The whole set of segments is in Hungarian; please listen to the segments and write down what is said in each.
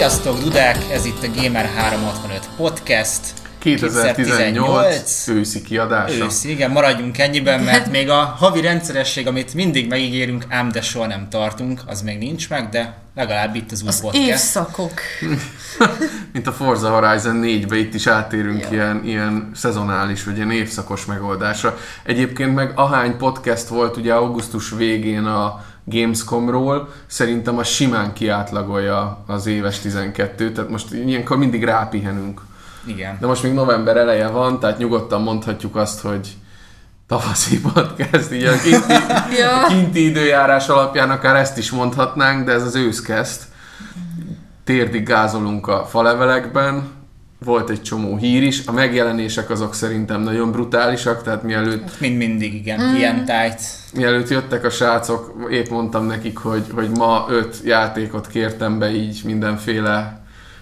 Sziasztok, Dudák! Ez itt a Gamer 365 Podcast. 2018 őszi kiadása. Őszi, igen, maradjunk ennyiben, mert még a havi rendszeresség, amit mindig megígérünk, ám de soha nem tartunk, az még nincs meg, de legalább itt az új Az podcast. évszakok. Mint a Forza Horizon 4-be itt is átérünk ilyen, ilyen szezonális, vagy ilyen évszakos megoldásra. Egyébként meg ahány podcast volt ugye augusztus végén a Gamescomról, szerintem a simán kiátlagolja az éves 12 tehát most ilyenkor mindig rápihenünk. Igen. De most még november eleje van, tehát nyugodtan mondhatjuk azt, hogy tavaszi podcast, így a kinti, Ja. a kinti időjárás alapján akár ezt is mondhatnánk, de ez az ősz kezd. Térdig gázolunk a falevelekben, volt egy csomó hír is, a megjelenések azok szerintem nagyon brutálisak, tehát mielőtt, Mind mindig, igen, mm. ilyen tájt. mielőtt jöttek a srácok, épp mondtam nekik, hogy, hogy ma öt játékot kértem be így mindenféle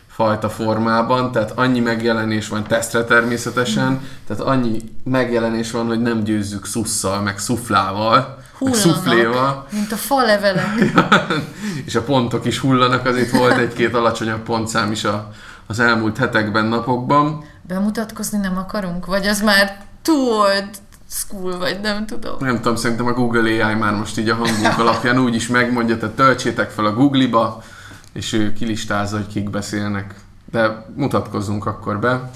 fajta formában, tehát annyi megjelenés van tesztre természetesen, tehát annyi megjelenés van, hogy nem győzzük szusszal, meg szuflával, meg szufléval, Hullanak, mint a falevelek. és a pontok is hullanak, azért volt egy-két alacsonyabb pontszám is a, az elmúlt hetekben, napokban. Bemutatkozni nem akarunk? Vagy az már old school, vagy nem tudom. Nem tudom, szerintem a Google AI már most így a hangunk alapján úgy is megmondja, tehát töltsétek fel a Google-ba, és ő kilistázza, hogy kik beszélnek. De mutatkozzunk akkor be,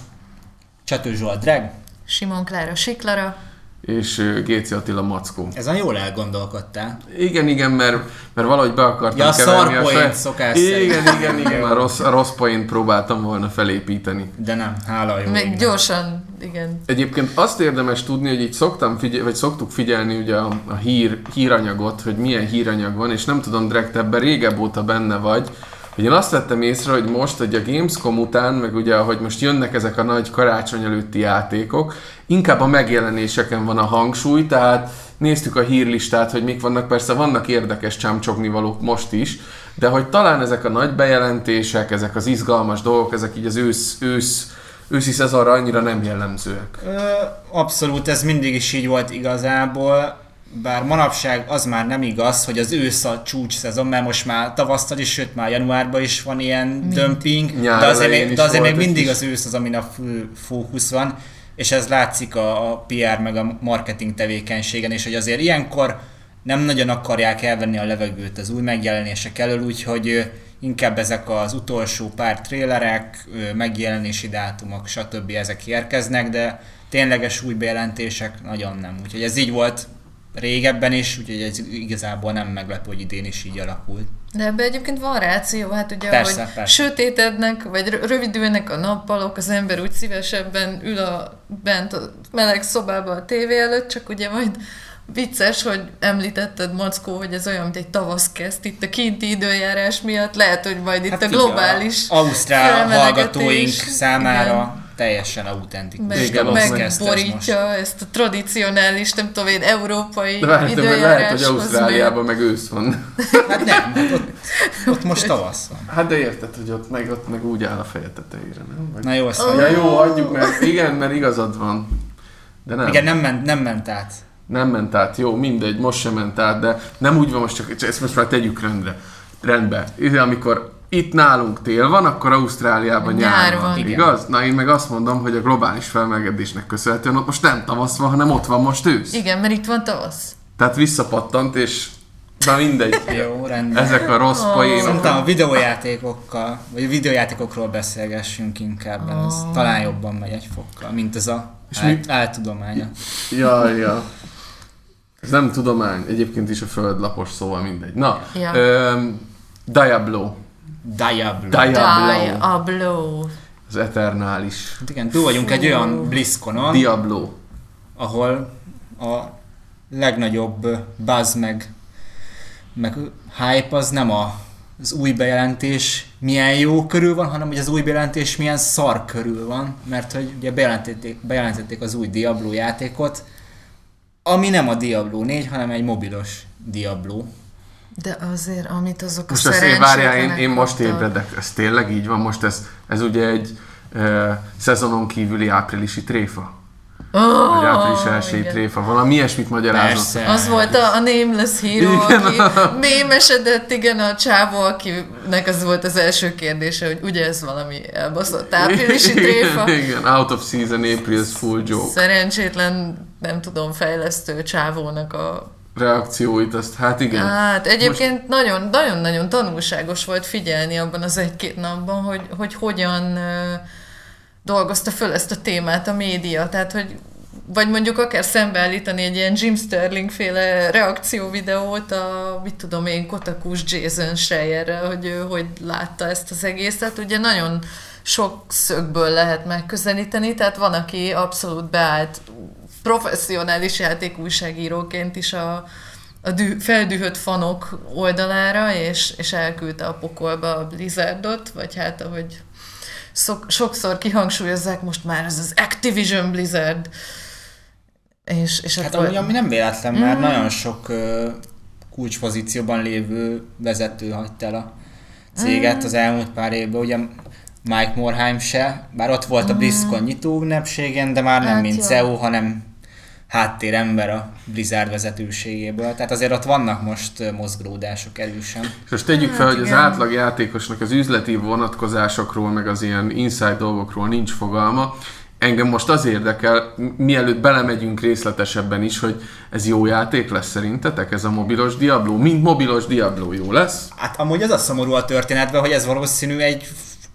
Csatő Zsolt Drag. Simon Klára Siklara. És Géci Attila Mackó. Ezen jól elgondolkodtál. Igen, igen, mert, mert valahogy be akartam Ja, a keverni szar point szokás Igen, szerint. igen, igen, a rossz, a rossz point próbáltam volna felépíteni. De nem, hála a jó Meg gyorsan, igen. Egyébként azt érdemes tudni, hogy így szoktam figyel, vagy szoktuk figyelni ugye a, a hír, híranyagot, hogy milyen híranyag van, és nem tudom, Drek, te ebben régebb óta benne vagy, hogy én azt vettem észre, hogy most, hogy a Gamescom után, meg ugye, hogy most jönnek ezek a nagy karácsony előtti játékok, inkább a megjelenéseken van a hangsúly, tehát néztük a hírlistát, hogy mik vannak, persze vannak érdekes csámcsognivalók most is, de hogy talán ezek a nagy bejelentések, ezek az izgalmas dolgok, ezek így az ősz, ősz, őszi szezonra annyira nem jellemzőek. Abszolút, ez mindig is így volt igazából, bár manapság az már nem igaz, hogy az ősz a csúcs szezon, mert most már tavasztal is, sőt már januárban is van ilyen dömping, Nyár de azért, még, is de azért még mindig kis- az ősz az, amin a fő fókusz van, és ez látszik a, a PR meg a marketing tevékenységen, és hogy azért ilyenkor nem nagyon akarják elvenni a levegőt az új megjelenések elől, úgyhogy inkább ezek az utolsó pár trélerek, megjelenési dátumok, stb. ezek érkeznek, de tényleges új bejelentések nagyon nem. Úgyhogy ez így volt régebben is, úgyhogy ez igazából nem meglepő, hogy idén is így alakult. De ebbe egyébként van ráció, hát ugye, Persze, hogy persze. sötétednek, vagy rö- rövidülnek a nappalok, az ember úgy szívesebben ül a, bent a meleg szobában a tévé előtt, csak ugye majd vicces, hogy említetted, Mackó, hogy ez olyan, mint egy tavasz kezd itt a kinti időjárás miatt, lehet, hogy majd itt Hát a globális a Ausztrál hallgatóink számára igen. Teljesen autentikus. meg, Igen, tavasz az meg kezd ez borítja ezt a tradicionális, nem tudom én, európai De várj, lehet, hogy Ausztráliában meg ősz van. Hát nem, hát ott, ott most tavasz van. Hát de érted, hogy ott meg, ott meg úgy áll a feje tetejére, nem? Vagy... Na jó, ezt Ja jó, hagyjuk meg. Igen, mert igazad van. De nem. Igen, nem ment, nem ment át. Nem ment át, jó, mindegy, most sem ment át, de nem úgy van, most csak ezt most már tegyük rendre. Rendbe. Ide, amikor itt nálunk tél van, akkor Ausztráliában nyár, Nyár van. Igen. igaz? Na én meg azt mondom, hogy a globális felmelegedésnek köszönhetően ott most nem tavasz van, hanem ott van most ősz. Igen, mert itt van tavasz. Tehát visszapattant, és na mindegy. Jó, rendben. Ezek a rossz poénok. Szerintem a videójátékokkal, vagy a videójátékokról beszélgessünk inkább, mert ez talán jobban megy egy fokkal, mint ez a És ál, mi- áltudománya. Ja, ja. Ez nem tudomány, egyébként is a földlapos, szóval mindegy. Na, Ja. öm, Diablo. Diablo. Diablo. Blow. Az Eternális. Hát igen, túl vagyunk egy olyan BlizzConon, Diablo. ahol a legnagyobb buzz meg, meg hype az nem a, az új bejelentés milyen jó körül van, hanem hogy az új bejelentés milyen szar körül van, mert hogy ugye bejelentették, bejelentették az új Diablo játékot, ami nem a Diablo 4, hanem egy mobilos Diablo. De azért, amit azok Most a ezt én várjál, én, én most ébredek. Ez tényleg így van? Most ez, ez ugye egy e, szezonon kívüli áprilisi tréfa? Oh, Vagy április elsői igen. tréfa, valami ilyesmit magyarázott. Persze. Az volt a, a Nameless Hero, Igen. aki mémesedett, igen, a csávó, akinek az volt az első kérdése, hogy ugye ez valami elbaszott áprilisi tréfa. Igen, out of season, April's full joke. Szerencsétlen, nem tudom, fejlesztő csávónak a... Reakcióit, azt hát igen. Hát egyébként nagyon, nagyon-nagyon tanulságos volt figyelni abban az egy-két napban, hogy, hogy hogyan ö, dolgozta föl ezt a témát a média. Tehát, hogy vagy mondjuk akár szembeállítani egy ilyen Jim Sterling féle reakcióvideót a, mit tudom én, Kotakus Jason Schreierrel, hogy ő hogy látta ezt az egészet. Ugye nagyon sok szögből lehet megközelíteni, tehát van, aki abszolút beállt professzionális játékújságíróként is a, a dű, feldühött fanok oldalára, és, és elküldte a pokolba a Blizzardot, vagy hát ahogy szok, sokszor kihangsúlyozzák most már, ez az Activision Blizzard. És, és Hát akkor- ami nem véletlen, mert nagyon sok ö, kulcspozícióban lévő vezető hagyta el a céget az elmúlt pár évben. Ugye Mike Morheim se, bár ott volt a BlizzCon nyitó ünnepségen, de már nem Hát mint jó. CEO, hanem háttérember a Blizzard vezetőségéből. Tehát azért ott vannak most ö, mozgolódások erősen. És most tegyük fel, Hát hogy az igen. átlag játékosnak az üzleti vonatkozásokról, meg az ilyen inside dolgokról nincs fogalma. Engem most az érdekel, mielőtt belemegyünk részletesebben is, hogy ez jó játék lesz szerintetek, ez a mobilos Diablo? Mint mobilos Diablo jó lesz? Hát amúgy az a szomorú a történetben, hogy ez valószínű egy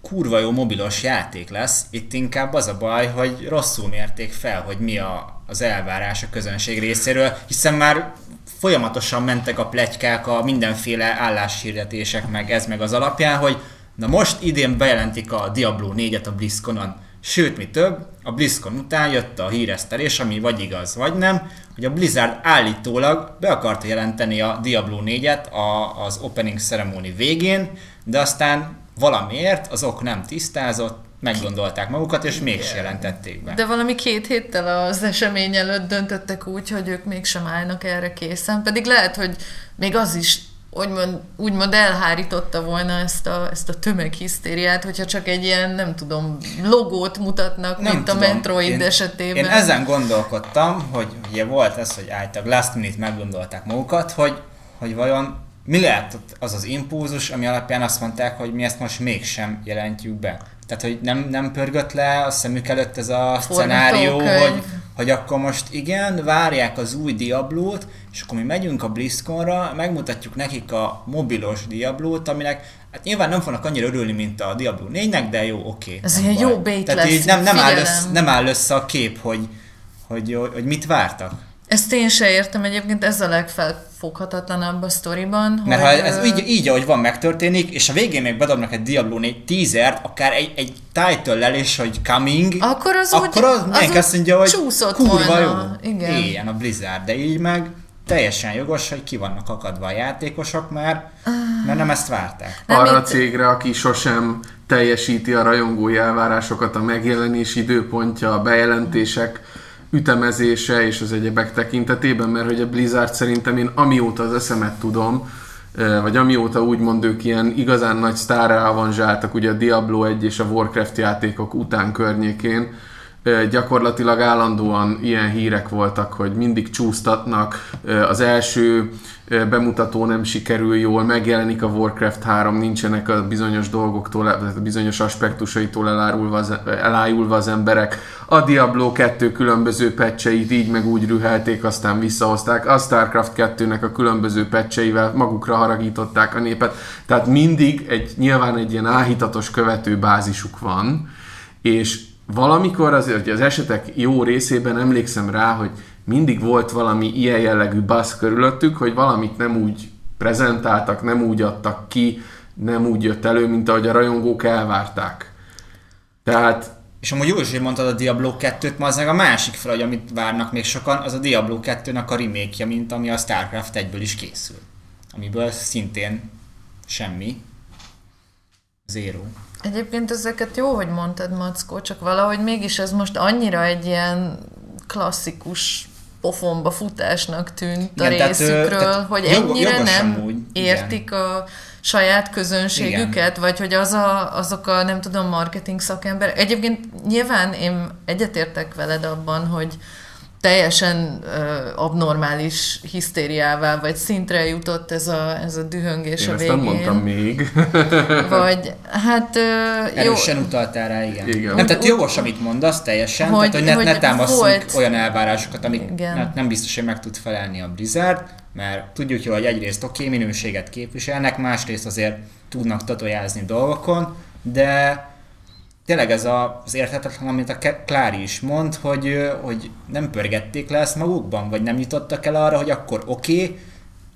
kurva jó mobilos játék lesz. Itt inkább az a baj, hogy rosszul mérték fel, hogy mi a, az elvárás a közönség részéről, hiszen már folyamatosan mentek a plegykák, a mindenféle álláshirdetések, meg ez meg az alapján, hogy na most idén bejelentik a Diablo 4-et a BlizzConon. Sőt, mi több, a BlizzCon után jött a híresztelés, ami vagy igaz, vagy nem, hogy a Blizzard állítólag be akarta jelenteni a Diablo 4-et a, az opening ceremony végén, de aztán valamiért az ok nem tisztázott, meggondolták magukat, és mégse jelentették be. De valami két héttel az esemény előtt döntöttek úgy, hogy ők mégsem állnak erre készen. Pedig lehet, hogy még az is úgymond, úgymond elhárította volna ezt a, ezt a tömeghisztériát, hogyha csak egy ilyen, nem tudom, logót mutatnak, Nem mint a tudom. Metroid én, esetében. Én ezen gondolkodtam, hogy ugye volt ez, hogy álltak last minute meggondolták magukat, hogy, hogy vajon mi lehet ott az az impulzus, ami alapján azt mondták, hogy mi ezt most mégsem jelentjük be. Tehát, hogy nem, nem pörgött le a szemük előtt ez a szenárió, hogy, hogy akkor most igen, várják az új Diablót, és akkor mi megyünk a BlizzConra, megmutatjuk nekik a mobilos Diablót, aminek hát nyilván nem fognak annyira örülni, mint a Diablo 4-nek, de jó, oké. Ez nem ilyen baj. jó bait Tehát lesz, így nem, nem, áll össze, nem áll össze a kép, hogy, hogy, hogy mit vártak. Ezt én se értem egyébként, ez a legfelfoghatatlanabb a sztoriban. Mert hogy, ha ez így, így, ahogy van, megtörténik, és a végén még bedobnak egy Diablo 4 teasert, akár egy, egy title is, hogy coming, Akkor az akkor úgy- az, az úgy azt mondja, hogy csúszott kurva volna. jó. Igen. Éljen a Blizzard, de így meg teljesen jogos, hogy ki vannak akadva a játékosok már, mert nem ezt várták. Nem, Arra a cégre, aki sosem teljesíti a rajongói elvárásokat, a megjelenés időpontja, a bejelentések ütemezése és az egyebek tekintetében, mert hogy a Blizzard szerintem én amióta az eszemet tudom, vagy amióta úgymond ők ilyen igazán nagy sztárra avanzsáltak, ugye a Diablo 1 és a Warcraft játékok után környékén, gyakorlatilag állandóan ilyen hírek voltak, hogy mindig csúsztatnak, az első bemutató nem sikerül jól, megjelenik a Warcraft 3, nincsenek a bizonyos dolgoktól, tehát a bizonyos aspektusaitól elárulva az, elájulva az emberek. A Diablo 2 különböző pecseit így meg úgy rühelték, aztán visszahozták. A Starcraft 2-nek a különböző pecseivel magukra haragították a népet. Tehát mindig egy, nyilván egy ilyen áhítatos követő bázisuk van, és valamikor azért, hogy az esetek jó részében emlékszem rá, hogy mindig volt valami ilyen jellegű basz körülöttük, hogy valamit nem úgy prezentáltak, nem úgy adtak ki, nem úgy jött elő, mint ahogy a rajongók elvárták. Tehát És amúgy jó is, hogy mondtad a Diablo 2-t, ma az meg a másik fel, hogy amit várnak még sokan, az a Diablo 2-nek a remake mint ami a Starcraft 1-ből is készül. Amiből szintén semmi. Zero. Egyébként ezeket jó, hogy mondtad, Mackó, csak valahogy mégis ez most annyira egy ilyen klasszikus pofonba futásnak tűnt Igen, a tehát, részükről, tehát hogy jog- ennyire jogos nem igen. értik a saját közönségüket, vagy hogy az a, azok a, nem tudom, marketing szakember. Egyébként nyilván én egyetértek veled abban, hogy teljesen ö, abnormális hisztériává, vagy szintre jutott ez a, ez a dühöngés Én a ezt végén. nem mondtam még. Vagy, hát ö, jó, Erősen utaltál rá, igen. Igen. Nem, tehát jogos, amit mondasz teljesen, Hogy- tehát, hogy ne, hogy ne támaszunk volt- olyan elvárásokat, amik ne, nem biztos, hogy meg tud felelni a Blizzard, mert tudjuk jól, hogy egyrészt oké, okay, minőséget képviselnek, másrészt azért tudnak tatojázni dolgokon, de tényleg ez a, az érthetetlen, amit a Klári is mond, hogy, hogy nem pörgették le ezt magukban, vagy nem jutottak el arra, hogy akkor oké, okay,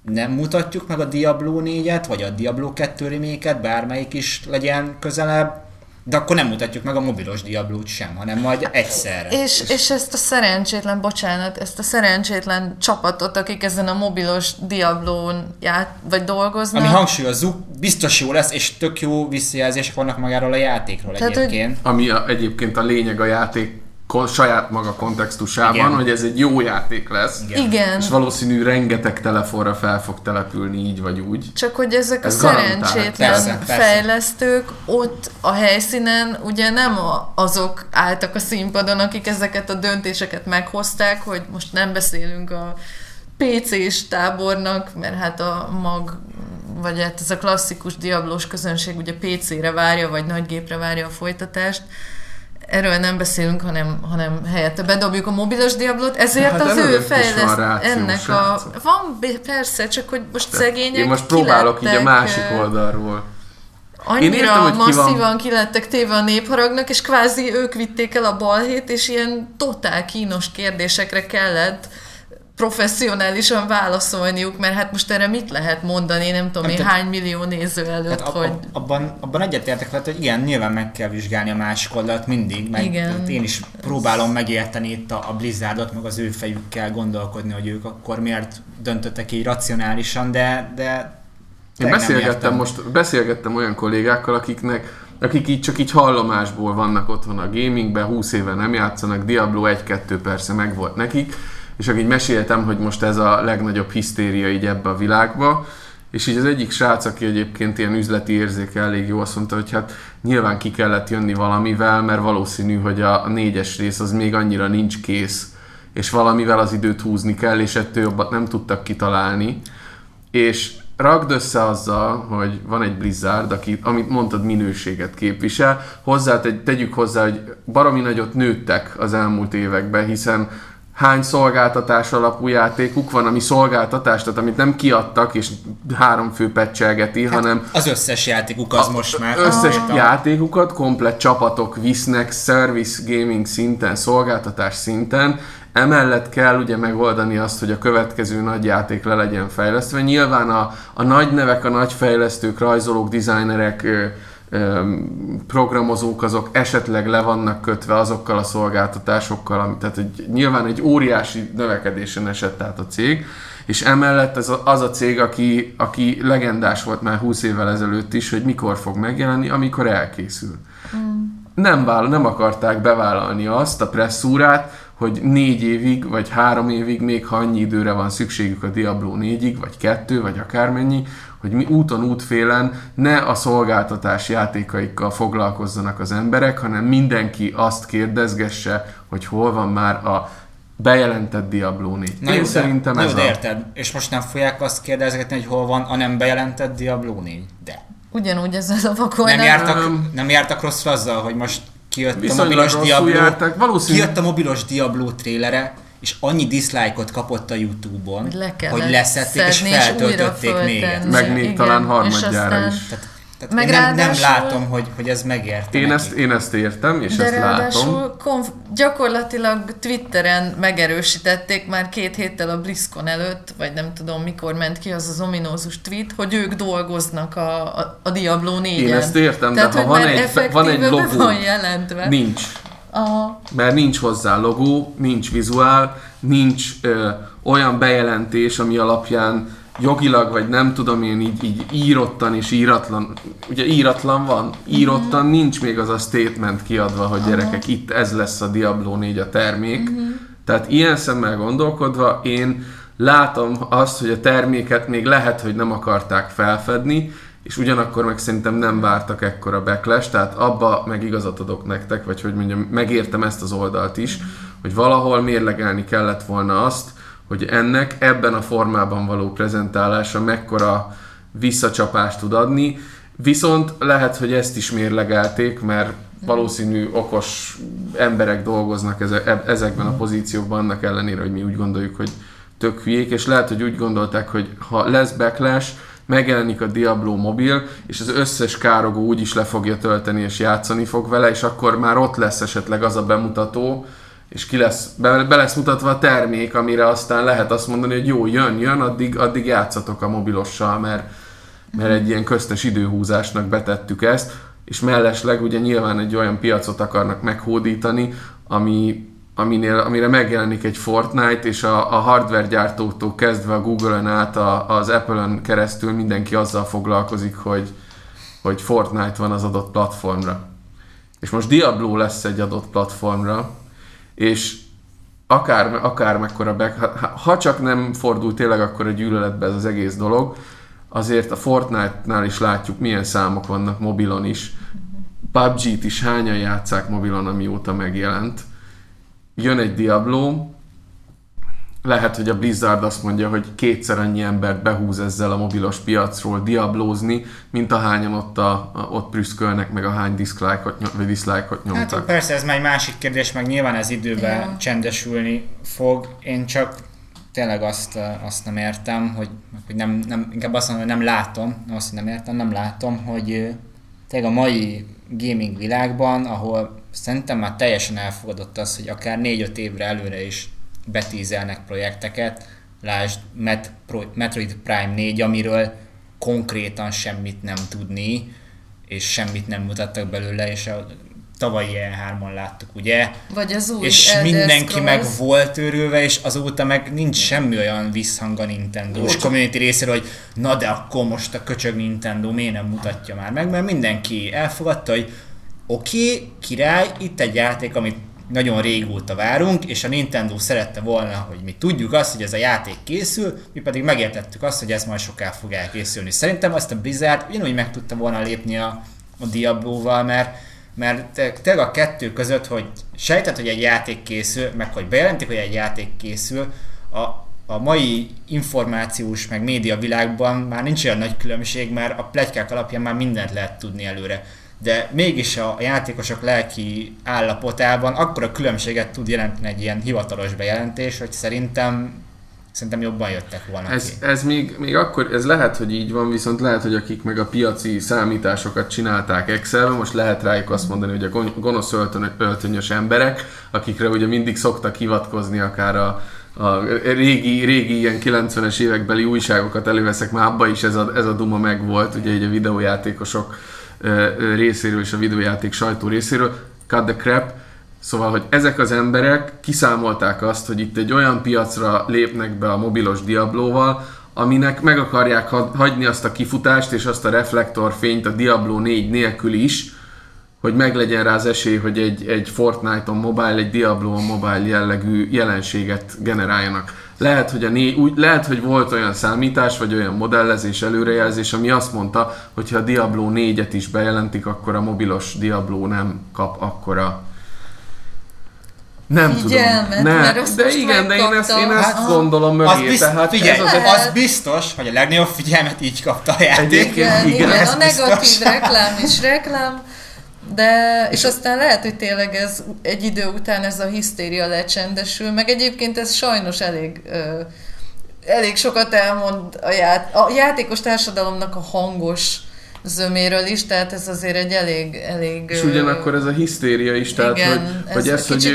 nem mutatjuk meg a Diablo 4-et, vagy a Diablo 2 reméket, bármelyik is legyen közelebb, de akkor nem mutatjuk meg a mobilos Diablo-t sem, hanem majd egyszerre. És, és ezt a szerencsétlen, bocsánat, ezt a szerencsétlen csapatot, akik ezen a mobilos Diablón ját, vagy dolgoznak. Ami hangsúlyozzuk, biztos jó lesz, és tök jó visszajelzések vannak magáról a játékról Tehát, hogy- egyébként. Ami a, egyébként a lényeg a játék saját maga kontextusában, Igen. hogy ez egy jó játék lesz. Igen. Igen, És valószínű rengeteg telefonra fel fog települni így vagy úgy. csak hogy ezek Ez a szerencsétlen Persze, persze. fejlesztők ott a helyszínen ugye nem a- azok álltak a színpadon, akik ezeket a döntéseket meghozták, hogy most nem beszélünk a PC-s tábornak, mert hát a mag, vagy hát ez a klasszikus diablós közönség ugye PC-re várja, vagy nagygépre várja a folytatást, Erről nem beszélünk, hanem, hanem helyette bedobjuk a mobilos diablót, ezért Hát az ő van fejleszt ennek a... srácok. Van, b- persze, csak hogy most szegények Én most próbálok így a kilettek, másik oldalról. Annyira Én értem, hogy ki van- masszívan kilettek téve a népharagnak, és kvázi ők vitték el a balhét, és ilyen totál kínos kérdésekre kellett professzionálisan válaszolniuk, mert hát most erre mit lehet mondani, nem tudom Nem, én tehát- hány millió néző előtt, Tehát ab, hogy... ab, abban, abban egyetértek veled, hogy igen, nyilván meg kell vizsgálni a másik oldalt mindig, meg Igen. tehát én is próbálom megérteni itt a, a Blizzardot, meg az ő fejükkel gondolkodni, hogy ők akkor miért döntöttek így racionálisan, de, de Én beszélgettem most, beszélgettem olyan kollégákkal, akiknek akik így csak így hallomásból vannak otthon a gamingben, 20 éve nem játszanak, Diablo 1-2 persze meg volt nekik, és akik meséltem, hogy most ez a legnagyobb hisztéria így ebbe a világba, és így az egyik srác, aki egyébként ilyen üzleti érzéke elég jó, azt mondta, hogy hát nyilván ki kellett jönni valamivel, mert valószínű, hogy a, négyes rész az még annyira nincs kész, és valamivel az időt húzni kell, és ettől jobbat nem tudtak kitalálni. És ragd össze azzal, hogy van egy Blizzard, aki, amit mondtad, minőséget képvisel. Hozzá tegy, tegyük hozzá, hogy baromi nagyot nőttek az elmúlt években, hiszen hány szolgáltatás alapú játékuk van, ami szolgáltatás, tehát amit nem kiadtak, és három fő pecselgeti, Hát, hanem az összes játékuk az a- most már. Összes Ah. játékukat komplett csapatok visznek service gaming szinten, szolgáltatás szinten. Emellett kell ugye megoldani azt, hogy a következő nagy játék le legyen fejlesztve. Nyilván a, a nagy nevek, a nagy fejlesztők, rajzolók, ö, programozók, azok esetleg le vannak kötve azokkal a szolgáltatásokkal, ami, tehát hogy nyilván egy óriási növekedésen esett át a cég, és emellett ez az a cég, aki, aki legendás volt már 20 évvel ezelőtt is, hogy mikor fog megjelenni, amikor elkészül. Nem, váll, nem akarták bevállalni azt a presszúrát, hogy négy évig, vagy három évig, még ha annyi időre van szükségük a Diablo 4-ig, vagy kettő, vagy akármennyi, hogy mi úton útfélen ne a szolgáltatás játékaikkal foglalkozzanak az emberek, hanem mindenki azt kérdezgesse, hogy hol van már a bejelentett Diablo 4. Na Én jó, de- szerintem na jó, ez de a... érted? És most nem fogják azt kérdezgetni, hogy hol van a nem bejelentett Diablo 4? De. Ugyanúgy ezzel a vakolnál. Nem jártak, Nem. nem jártak rosszra azzal, hogy most kijött a mobilos Diablo, jártak. Valószínű- kijött a mobilos Diablo trélere, és annyi dislike-ot kapott a Youtube-on, Hogy le hogy leszették és feltöltötték még. Meg még Igen, talán és harmadjára aztán- is. Tehát, tehát Meg én nem, nem látom, hogy, hogy ez megérte Én ezt, én ezt értem, és De ezt látom. konf- gyakorlatilag Twitteren megerősítették már két héttel a BlizzCon előtt, vagy nem tudom mikor ment ki az az ominózus tweet, hogy ők dolgoznak a, a, a Diablo 4 Én ezt értem, de Tehát, ha hogy van egy, van egy logó, van jelentve. nincs. Aha. Mert nincs hozzá logó, nincs vizuál, nincs ö, olyan bejelentés, ami alapján jogilag, vagy nem tudom én így, így írottan és íratlan, ugye íratlan van, írottan Mhm. nincs még az a statement kiadva, hogy gyerekek, itt ez lesz a Diablo 4 a termék, Tehát ilyen szemmel gondolkodva én látom azt, hogy a terméket még lehet, hogy nem akarták felfedni, és ugyanakkor meg szerintem nem vártak ekkora backlash, tehát abba meg igazat adok nektek, vagy hogy mondjam, megértem ezt az oldalt is, hogy valahol mérlegelni kellett volna azt, hogy ennek ebben a formában való prezentálása mekkora visszacsapást tud adni, viszont lehet, hogy ezt is mérlegelték, mert valószínű okos emberek dolgoznak ezekben a pozíciókban, annak ellenére, hogy mi úgy gondoljuk, hogy tök hülyék, és lehet, hogy úgy gondolták, hogy ha lesz backlash, megjelenik a Diablo mobil, és az összes károgó úgy is le fogja tölteni, és játszani fog vele, és akkor már ott lesz esetleg az a bemutató, és ki lesz, be, be lesz mutatva a termék, amire aztán lehet azt mondani, hogy jó, jön, jön, addig, addig játszatok a mobilossal, mert, mert egy ilyen köztes időhúzásnak betettük ezt, és mellesleg ugye nyilván egy olyan piacot akarnak meghódítani, ami, aminél, amire megjelenik egy Fortnite, és a, a hardware gyártóktól kezdve a Google-ön át a, az Apple-ön keresztül mindenki azzal foglalkozik, hogy, hogy Fortnite van az adott platformra. És most Diablo lesz egy adott platformra, és akár, akár mekkora be, ha, ha csak nem fordul tényleg akkor a gyűlöletbe ez az egész dolog, azért a Fortnite-nál is látjuk, milyen számok vannak mobilon is. PUBG-t is hányan játszák mobilon, amióta megjelent. Jön egy Diablo, lehet, hogy a Blizzard azt mondja, hogy kétszer annyi embert behúz ezzel a mobilos piacról diablózni, mint ahányan ott, a, a, ott prüszkölnek, meg a hány dislike-ot, vagy dislike-ot nyomtak. Hát persze, ez már egy másik kérdés, meg nyilván ez időben yeah. csendesülni fog. Én csak tényleg azt, azt nem értem, hogy, hogy nem, nem, inkább azt mondom, hogy nem látom, azt, hogy nem értem, nem látom, hogy tényleg a mai gaming világban, ahol szerintem már teljesen elfogadott az, hogy akár 4-5 évre előre is betízelnek projekteket, lásd Met, Pro, Metroid Prime 4, amiről konkrétan semmit nem tudni, és semmit nem mutattak belőle, és a tavalyi E3-on láttuk, ugye? Vagy az új És Elder mindenki Scrolls. meg volt őrülve, és azóta meg nincs semmi olyan visszhang a Nintendo-s community részéről, hogy na de akkor most a köcsög Nintendo miért nem mutatja már meg, mert mindenki elfogadta, hogy oké, okay, király, itt egy játék, amit nagyon régóta várunk, és a Nintendo szerette volna, hogy mi tudjuk azt, hogy ez a játék készül, mi pedig megértettük azt, hogy ez majd soká fog elkészülni. Szerintem azt a Blizzard ugyanúgy meg tudta volna lépni a, a Diablo-val, mert mert tényleg a kettő között, hogy sejtett, hogy egy játék készül, meg hogy bejelentik, hogy egy játék készül, a, a mai információs meg média világban már nincs olyan nagy különbség, mert a plegykák alapján már mindent lehet tudni előre de mégis a játékosok lelki állapotában akkor a különbséget tud jelenteni egy ilyen hivatalos bejelentés, hogy szerintem szerintem jobban jöttek volna ez, ki. Ez még, még akkor, ez lehet, hogy így van, viszont lehet, hogy akik meg a piaci számításokat csinálták excel most lehet rájuk azt mondani, hogy a gonosz öltönyös emberek, akikre ugye mindig szoktak hivatkozni akár a, a régi, régi ilyen 90-es évekbeli újságokat előveszek, már abba is ez a, ez a duma megvolt, ugye egy a videójátékosok részéről és a videójáték sajtó részéről, cut the crap, Szóval, hogy ezek az emberek kiszámolták azt, hogy itt egy olyan piacra lépnek be a mobilos Diablóval, aminek meg akarják hagyni azt a kifutást és azt a reflektorfényt a Diablo 4 nélkül is, hogy meglegyen rá az esély, hogy egy, egy Fortnite-on mobile, egy Diablo-on mobile jellegű jelenséget generáljanak. Lehet, hogy, a né, úgy, lehet, hogy volt olyan számítás, vagy olyan modellezés, előrejelzés, ami azt mondta, hogy ha a Diablo 4-et is bejelentik, akkor a mobilos Diablo nem kap akkora nem Figyelmet, tudom. Nem, mert de igen, de én ezt, én ezt hát, gondolom mögé. Az bizt, tehát figyelj, ez az, az biztos, hogy a legnagyobb figyelmet így kapta a játék. Igen, igen, igen a negatív biztos. reklám is reklám, de, és aztán lehet, hogy tényleg ez egy idő után ez a hisztéria lecsendesül, meg egyébként ez sajnos elég, ö, elég sokat elmond a, ját, a játékos társadalomnak a hangos zöméről is, tehát ez azért egy elég... elég és ugyanakkor ez a hisztéria is, tehát igen, hogy, hogy ez, hogy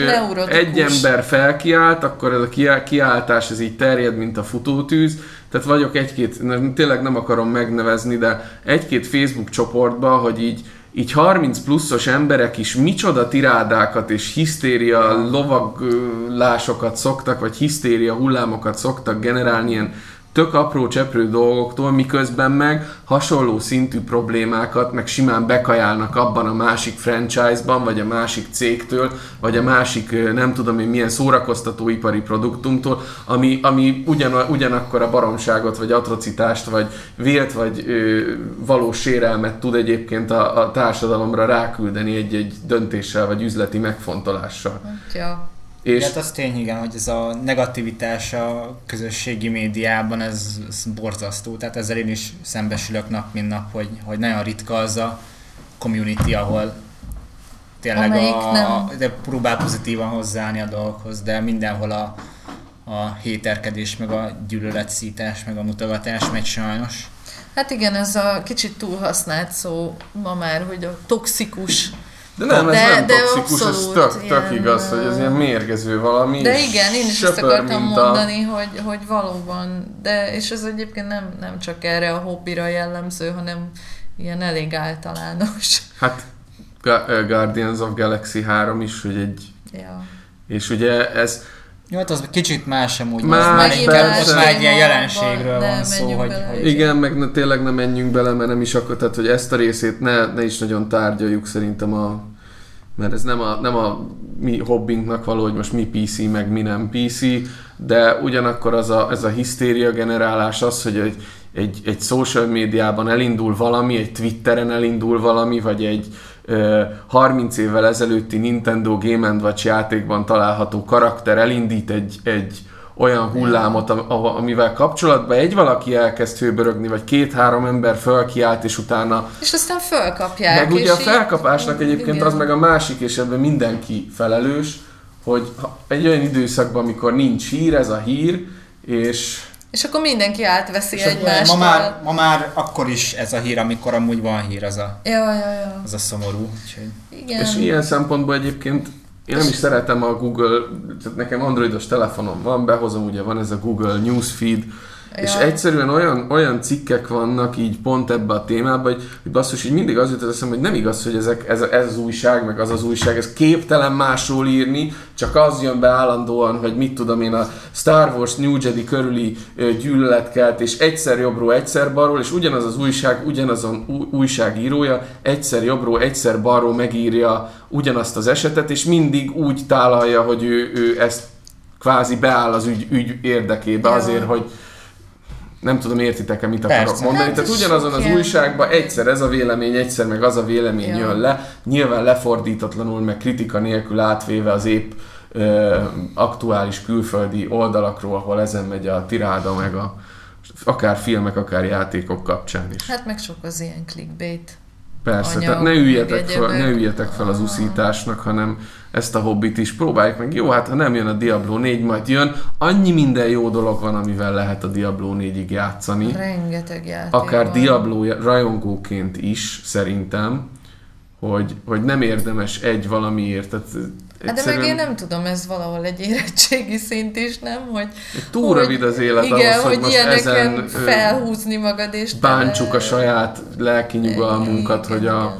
egy ember felkiált, akkor ez a kiáltás ez így terjed, mint a futótűz, tehát vagyok egy-két, tényleg nem akarom megnevezni, de egy-két Facebook csoportban, hogy így így 30 pluszos emberek is micsoda tirádákat és hisztéria lovaglásokat szoktak, vagy hisztéria hullámokat szoktak generálni, ilyen tök apró cseprő dolgoktól, miközben meg hasonló szintű problémákat meg simán bekajálnak abban a másik franchise-ban, vagy a másik cégtől, vagy a másik nem tudom én milyen szórakoztatóipari produktumtól, ami, ami ugyan, ugyanakkor a baromságot, vagy atrocitást, vagy vélt, vagy ö, valós sérelmet tud egyébként a, a társadalomra ráküldeni egy-egy döntéssel, vagy üzleti megfontolással. Ja. És hát az tény, igen, hogy ez a negativitás a közösségi médiában, ez, ez borzasztó. Tehát ezzel én is szembesülök nap, mint nap, hogy, hogy nagyon ritka az a community, ahol tényleg a, nem. de próbál pozitívan hozzáállni a dolgokhoz, de mindenhol a, a héterkedés, meg a gyűlöletszítás, meg a mutogatás megy sajnos. Hát igen, ez a kicsit túlhasznált szó ma már, hogy a toxikus de nem, ez de, nem de toxikus, ez tök, ilyen, tök igaz, hogy ez ilyen mérgező valami. De igen, én is ezt akartam mondani, a... hogy, hogy valóban, de és ez egyébként nem, nem csak erre a hobbira jellemző, hanem ilyen elég általános. Hát Guardians of Galaxy 3 is, hogy egy... Ja. És ugye ez... Jó, hát az kicsit más sem úgy. Más, már inkább ott már egy ilyen jelenségről van szó, hogy, hogy... Igen, meg ne, tényleg nem menjünk bele, mert nem is akkor, tehát hogy ezt a részét ne, ne is nagyon tárgyaljuk szerintem a mert ez nem a, nem a mi hobbinknak való, hogy most mi PC, meg mi nem PC, de ugyanakkor az a, ez a hisztéria generálás az, hogy egy, egy, egy social médiában elindul valami, egy Twitteren elindul valami, vagy egy 30 évvel ezelőtti Nintendo Game Watch játékban található karakter elindít egy, egy olyan hullámot, amivel kapcsolatban egy valaki elkezd hőbörögni, vagy két-három ember fölkiált, és utána... És aztán fölkapják. Meg ugye a felkapásnak így, egyébként igen. az meg a másik, és ebben mindenki felelős, hogy egy olyan időszakban, amikor nincs hír, ez a hír, és és akkor mindenki átveszi egymást. Ma már, ma már akkor is ez a hír, amikor amúgy van hír, az a, ja, ja, ja. az a szomorú. Úgyhogy... Igen. És ilyen szempontból egyébként én nem is szeretem a Google, tehát nekem androidos telefonom van, behozom, ugye van ez a Google Newsfeed, Ja. És egyszerűen olyan, olyan cikkek vannak így pont ebbe a témába, hogy, hogy basszus, így mindig az jut az eszem, hogy nem igaz, hogy ezek, ez, ez az újság, meg az az újság, ez képtelen másról írni, csak az jön be állandóan, hogy mit tudom én, a Star Wars New Jedi körüli gyűlöletkelt, és egyszer jobbról, egyszer balról, és ugyanaz az újság, ugyanazon újságírója egyszer jobbról, egyszer balról megírja ugyanazt az esetet, és mindig úgy tálalja, hogy ő, ő ezt kvázi beáll az ügy, ügy érdekébe azért, hogy nem tudom, értitek-e, mit akarok Persze. mondani. Hát Tehát ugyanazon az újságban egyszer ez a vélemény, egyszer meg az a vélemény ja. jön le, nyilván lefordítatlanul, meg kritika nélkül átvéve az épp ö, aktuális külföldi oldalakról, ahol ezen megy a tiráda, meg a akár filmek, akár játékok kapcsán is. Hát meg sok az ilyen clickbait. Persze, anyag, tehát ne üljetek, fel, ne üljetek fel az uszításnak, hanem ezt a hobbit is próbáljuk meg. Jó, hát ha nem jön a Diablo 4, majd jön. Annyi minden jó dolog van, amivel lehet a Diablo 4-ig játszani. Rengeteg játék Akár van. Diablo rajongóként is, szerintem, hogy, hogy nem érdemes egy valamiért. Tehát Hát de meg én nem tudom, ez valahol egy érettségi szint is, nem? Hogy, Túl hogy, rövid az élet igen, ahhoz, hogy, hogy most ezen felhúzni magad, és bántsuk a saját lelki nyugalmunkat, igen, hogy a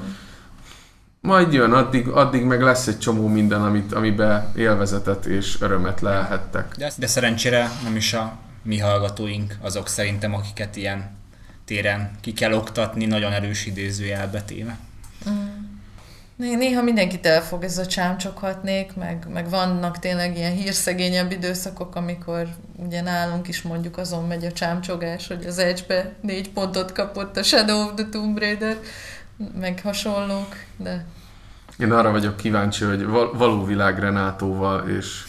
majd jön, addig, addig meg lesz egy csomó minden, amit, amiben élvezetet és örömet lehettek. De, de szerencsére nem is a mi hallgatóink azok szerintem, akiket ilyen téren ki kell oktatni, nagyon erős idézőjelbe téve. Mm. Néha mindenkit elfog ez a csámcsokhatnék, meg, meg vannak tényleg ilyen hírszegényebb időszakok, amikor ugye nálunk is mondjuk azon megy a csámcsogás, hogy az edge négy pontot kapott a Shadow of the Tomb Raider, meg hasonlók, de én arra vagyok kíváncsi, hogy való világ Renátóval és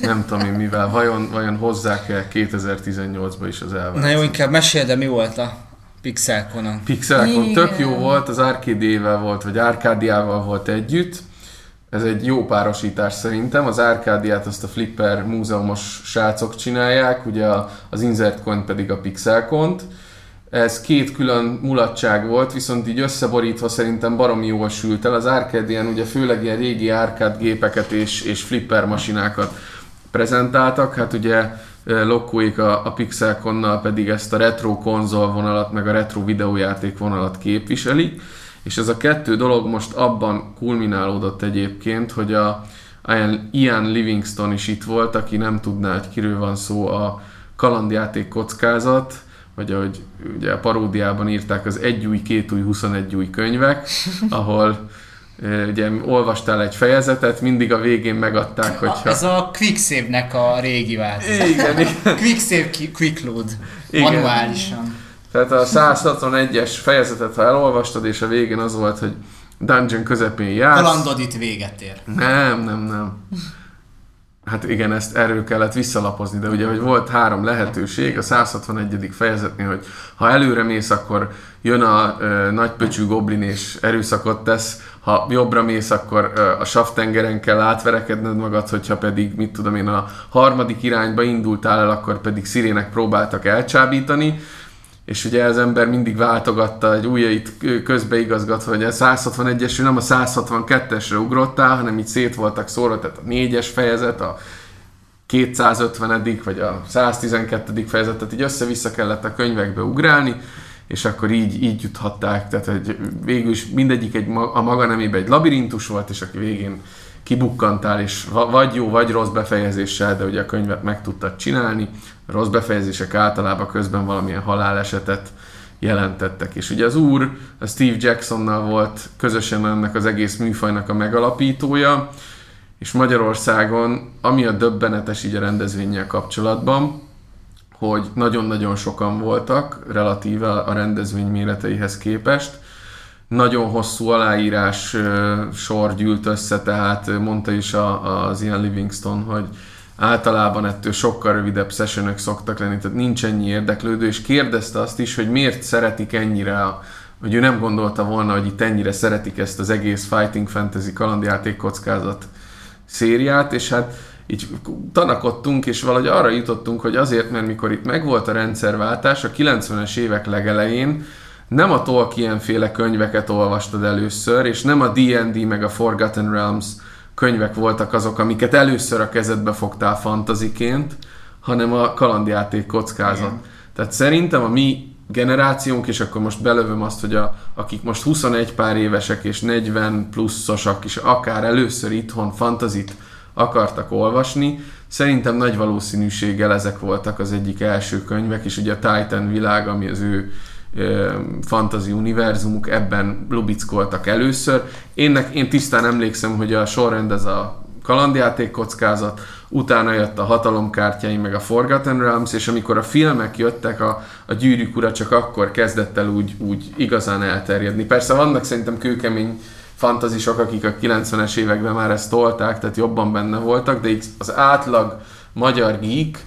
nem tudom én mivel, vajon, vajon hozzák-e 2018-ba is az elvárt. Na jó, inkább mesél, de mi volt a Pixelconon? Pixelcon tök jó volt, az Arcade-ével volt, vagy Arkádiával volt együtt. Ez egy jó párosítás szerintem. Az Arkádiát azt a Flipper múzeumos srácok csinálják, ugye az Insertcoin pedig a Pixelcont. t ez két külön mulatság volt, viszont így összeborítva szerintem baromi jól sült el. Az Arcadian ugye főleg ilyen régi arcade gépeket és, és flipper masinákat prezentáltak, hát ugye lokóik a, a Pixelconnal pedig ezt a retro konzol vonalat, meg a retro videójáték vonalat képviselik, és ez a kettő dolog most abban kulminálódott egyébként, hogy a Ian Livingston is itt volt, aki nem tudná, hogy kiről van szó, a kalandjáték kockázat, vagy ahogy ugye a paródiában írták, az egy új, két új, 21 új könyvek, ahol ugye olvastál egy fejezetet, mindig a végén megadták, hogyha... Ez a Quicksave-nek a régi változat. Igen, igen. Quicksave Quick Load. Igen. Manuálisan. Tehát a 161-es fejezetet, ha elolvastad, és a végén az volt, hogy dungeon közepén jársz. Kalandod itt véget ér. Nem, nem, nem. Hát igen, ezt erről kellett visszalapozni, de ugye, hogy volt három lehetőség a 161. fejezetnél, hogy ha előre mész, akkor jön a ö, nagypöcsű goblin és erőszakot tesz, ha jobbra mész, akkor ö, a saftengeren kell átverekedned magad, hogyha pedig, mit tudom én, a harmadik irányba indultál el, akkor pedig szirének próbáltak elcsábítani, és ugye az ember mindig váltogatta egy ujjait közbeigazgatva, hogy a 161-esről nem a 162-esre ugrottál, hanem így szét voltak szórva, tehát a 4-es fejezet, a 250 vagy a 112. fejezetet így össze-vissza kellett a könyvekbe ugrálni, és akkor így, így juthatták, tehát hogy végül is mindegyik egy, a maga nemében egy labirintus volt, és aki végén kibukkantál, és vagy jó, vagy rossz befejezéssel, de ugye a könyvet meg tudtad csinálni. Rossz befejezések általában közben valamilyen halálesetet jelentettek. És ugye az úr, a Steve Jacksonnal volt közösen ennek az egész műfajnak a megalapítója, és Magyarországon, ami a döbbenetes így a rendezvényel kapcsolatban, hogy nagyon-nagyon sokan voltak, relatíve a rendezvény méreteihez képest, nagyon hosszú aláírás sor gyűlt össze, tehát mondta is a, az Ian Livingston, hogy általában ettől sokkal rövidebb sessionök szoktak lenni, tehát nincs ennyi érdeklődő, és kérdezte azt is, hogy miért szeretik ennyire, a, hogy ő nem gondolta volna, hogy itt ennyire szeretik ezt az egész Fighting Fantasy kalandjáték kockázat szériát, és hát így tanakodtunk, és valahogy arra jutottunk, hogy azért, mert mikor itt megvolt a rendszerváltás a 90-es évek legelején, nem a Tolkien féle könyveket olvastad először, és nem a D&D meg a Forgotten Realms könyvek voltak azok, amiket először a kezedbe fogtál fantaziként, hanem a kalandjáték kockázat. Igen. Tehát szerintem a mi generációnk, és akkor most belövöm azt, hogy a, akik most 21 pár évesek és 40 pluszosak is akár először itthon fantazit akartak olvasni, szerintem nagy valószínűséggel ezek voltak az egyik első könyvek, és ugye a Titan világ, ami az ő fantasy univerzumuk ebben lubickoltak először. Én, én tisztán emlékszem, hogy a sorrend ez a kalandjáték kockázat, utána jött a hatalomkártyai, meg a Forgotten Realms, és amikor a filmek jöttek, a, a gyűrűk ura csak akkor kezdett el úgy, úgy igazán elterjedni. Persze vannak szerintem kőkemény fantazisok, akik a 90-es években már ezt tolták, tehát jobban benne voltak, de az átlag magyar geek,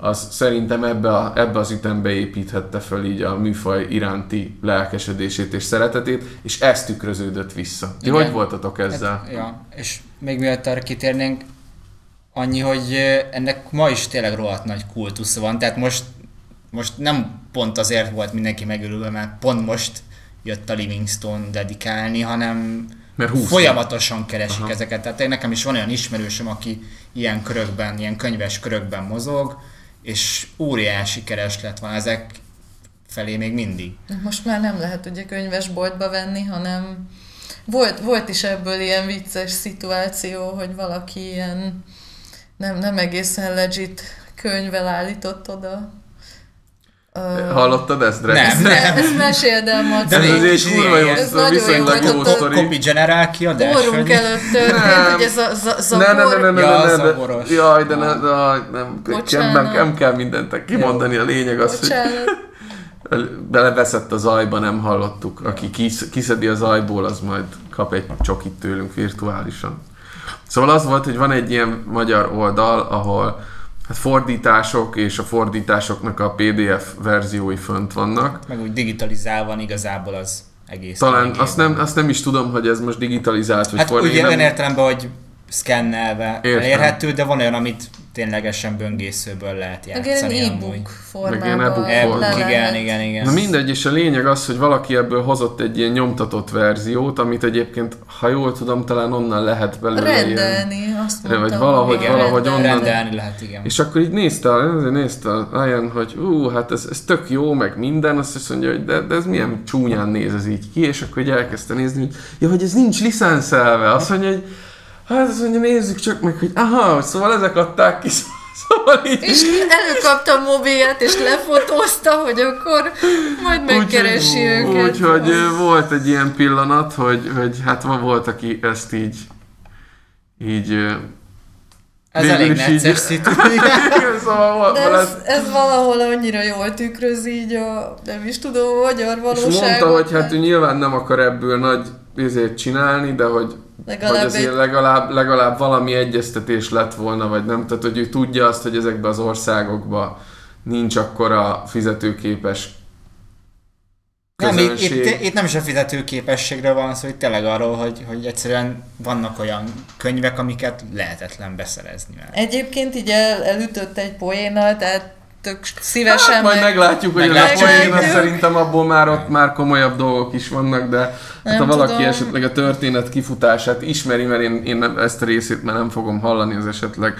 az szerintem ebbe, a, ebbe az ütembe építhette föl így a műfaj iránti lelkesedését és szeretetét, és ez tükröződött vissza. Ti hogy voltatok ezzel? Hát, ja, és még mielőtt arra kitérnénk, annyi, hogy ennek ma is tényleg rohadt nagy kultusza van, tehát most, most nem pont azért volt mindenki megörülve, mert pont most jött a Livingstone dedikálni, hanem mert folyamatosan keresik Aha. ezeket. Tehát nekem is van olyan ismerősöm, aki ilyen körökben, ilyen könyves körökben mozog, és óriási kereslet van ezek felé még mindig. Most már nem lehet ugye könyvesboltba venni, hanem volt, volt is ebből ilyen vicces szituáció, hogy valaki ilyen nem, nem egészen legit könyvvel állított oda Uh, Hallottad ezt, Drek? Nem, nem. Ezt meséld el, Maci. De ez egy kurva jó, ez viszonylag jó sztori. Copy generál kiadás? Orrunk előtt történt, hogy ez a zabor. Ne, ne, ne, ne, ja, ne, zaboros. Jaj, de ne, nem, nem, nem kell mindent kimondani, a lényeg az, hogy beleveszett a zajba, nem hallottuk. Aki kisz, kiszedi a zajból, az majd kap egy csokit tőlünk virtuálisan. Szóval az volt, hogy van egy ilyen magyar oldal, ahol hát fordítások és a fordításoknak a PDF verziói fönt vannak. Meg úgy digitalizálva van igazából az egész. Talán azt nem, azt nem is tudom, hogy ez most digitalizált, vagy hát fordít. ugye olyan értelemben, hogy szkennelve Értem. elérhető, de van olyan, amit ténylegesen böngészőből lehet játszani. Meg e-book formában. E-book, igen, igen, igen. Na mindegy, és a lényeg az, hogy valaki ebből hozott egy ilyen nyomtatott verziót, amit egyébként, ha jól tudom, talán onnan lehet belőle Rendelni, ilyen, azt mondtam. Vagy valahogy, igen, valahogy onnan. Rendelni lehet, igen. És akkor így nézte, nézte olyan, hogy ú, hát ez, ez tök jó, meg minden, azt mondja, hogy de, de ez milyen csúnyán néz ez így ki, és akkor így elkezdte nézni, hogy ja, hogy ez nincs licenszelve. Azt mondja, hogy Hát azt mondja, nézzük csak meg, hogy aha, szóval ezek adták ki, Szóval így... És előkapta a mobilját, és lefotózta, hogy akkor majd megkeresi Úgyhogy- őket. Úgyhogy volt egy ilyen pillanat, hogy, hogy hát van volt, aki ezt így így... Ez végül elég necces szitu. szóval De ez, ez valahol annyira jól tükrözi így a, nem is tudom, a magyar és valóságot. mondta, hogy hát ő nyilván nem akar ebből nagy ezért csinálni, de hogy, Legalább hogy azért egy- legalább, legalább valami egyeztetés lett volna, vagy nem. Tehát, hogy ő tudja azt, hogy ezekben az országokban nincs akkora fizetőképes Nem, itt, közönség. itt, itt, nem is a fizetőképességről van szó, itt tényleg arról, hogy, hogy egyszerűen vannak olyan könyvek, amiket lehetetlen beszerezni. Mert... Egyébként így el, elütött egy poénnal, tehát tök szívesen Hát, majd meg- meglátjuk, hogy ez a Meglátjuk. poén, Meglátjuk. szerintem abból már ott már komolyabb dolgok is vannak, de hát Nem ha valaki tudom. esetleg a történet kifutását ismeri, mert én, én nem- ezt a részét már nem fogom hallani, az esetleg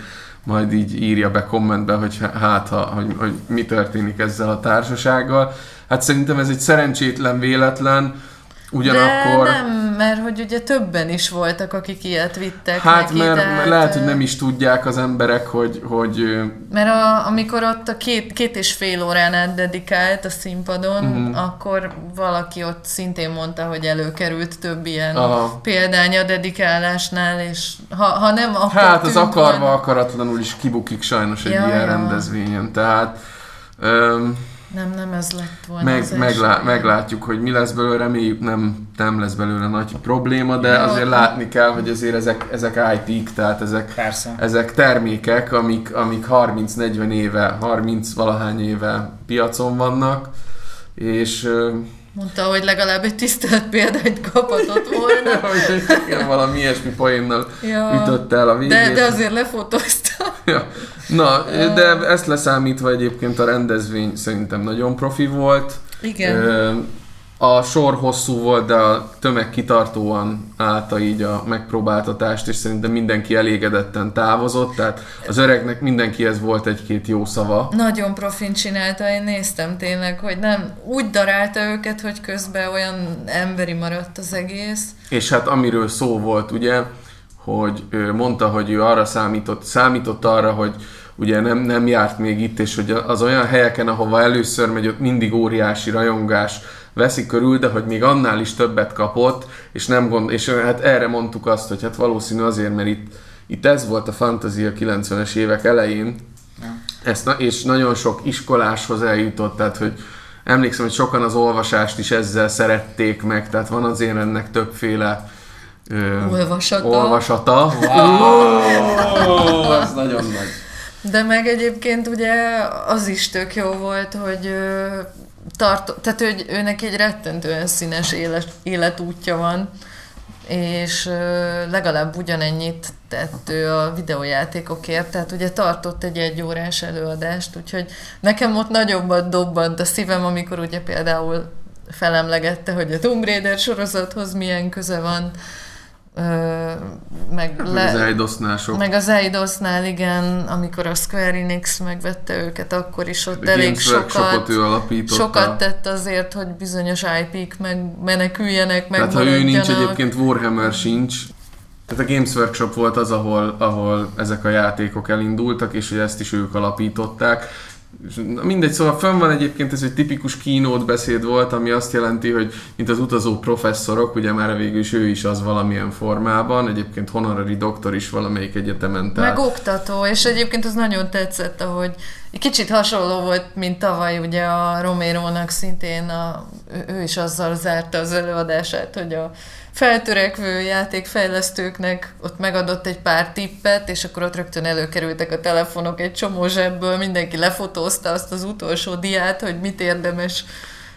majd így írja be kommentbe, hogy hát, ha, hogy, hogy mi történik ezzel a társasággal. Hát szerintem ez egy szerencsétlen véletlen, ugyanakkor... De nem, mert hogy ugye többen is voltak, akik ilyet vittek Hát neki, mert tehát, lehet, hogy nem is tudják az emberek, hogy, hogy Mert a, amikor ott a két, két és fél órán át dedikált a színpadon, uh-huh. akkor valaki ott szintén mondta, hogy előkerült több ilyen Aha. példány a dedikálásnál, és ha, ha nem, akkor Hát az akarva volna- akaratlanul is kibukik sajnos egy Ja, ilyen ja. rendezvényen. Tehát öm, Nem, nem ez lett volna meg, az meglá, meglátjuk, hogy mi lesz belőle, reméljük nem, nem lesz belőle nagy probléma, de Ja. azért látni kell, hogy azért ezek, ezek IT-k, tehát ezek, Persze. ezek termékek, amik, amik 30-40 éve, 30 valahány éve piacon vannak, és Mondta, hogy legalább egy tisztelt példányt kaphatott volna. hogy igen, valami ilyesmi poénnal Ja. ütötte el a végét. De, de azért lefotózta. Ja. Na, de ezt leszámítva egyébként a rendezvény szerintem nagyon profi volt. Igen. Ö, A sor hosszú volt, de a tömeg kitartóan állta így a megpróbáltatást, és szerintem mindenki elégedetten távozott, tehát az öregnek mindenkihez volt egy-két jó szava. Nagyon profin csinálta, én néztem tényleg, hogy nem úgy darálta őket, hogy közben olyan emberi maradt az egész. És hát amiről szó volt, ugye, hogy ő mondta, hogy ő arra számított, számított arra, hogy ugye nem, nem járt még itt, és hogy az olyan helyeken, ahova először megy, ott mindig óriási rajongás veszi körül, de hogy még annál is többet kapott, és nem gond, és hát erre mondtuk azt, hogy hát valószínű azért, mert itt, itt ez volt a fantázia 90-es évek elején, ezt, na- és nagyon sok iskoláshoz eljutott, tehát hogy emlékszem, hogy sokan az olvasást is ezzel szerették meg, tehát van azért ennek többféle ö, Olvasata. olvasata. Wow. az nagyon nagy. De meg egyébként ugye az is tök jó volt, hogy ö, tart, tehát hogy őnek egy rettentően színes élet, életútja van, és legalább ugyanennyit tett ő a videójátékokért, tehát ugye tartott egy egyórás előadást, úgyhogy nekem ott nagyobbat dobbant a szívem, amikor ugye például felemlegette, hogy a Tomb Raider sorozathoz milyen köze van, ö, meg, Meg az Eidosnál sok. meg az Eidosnál, igen, amikor a Square Enix megvette őket, akkor is ott A elég sokat, sokat tett azért, hogy bizonyos IP-k meg meneküljenek, meg Tehát ha ő nincs, egyébként Warhammer sincs. Tehát a Games Workshop volt az, ahol, ahol ezek a játékok elindultak, és hogy ezt is ők alapították. Na mindegy, szóval fönn van egyébként ez egy tipikus keynote beszéd volt, ami azt jelenti, hogy mint az utazó professzorok, ugye már végül is ő is az valamilyen formában, egyébként honorary doktor is valamelyik egyetemen. Tehát Meg oktató, és egyébként az nagyon tetszett, ahogy kicsit hasonló volt, mint tavaly ugye a Romérónak szintén, a, ő, is azzal zárta az előadását, hogy a feltörekvő játékfejlesztőknek ott megadott egy pár tippet, és akkor ott rögtön előkerültek a telefonok egy csomó zsebből, mindenki lefotózta azt az utolsó diát, hogy mit érdemes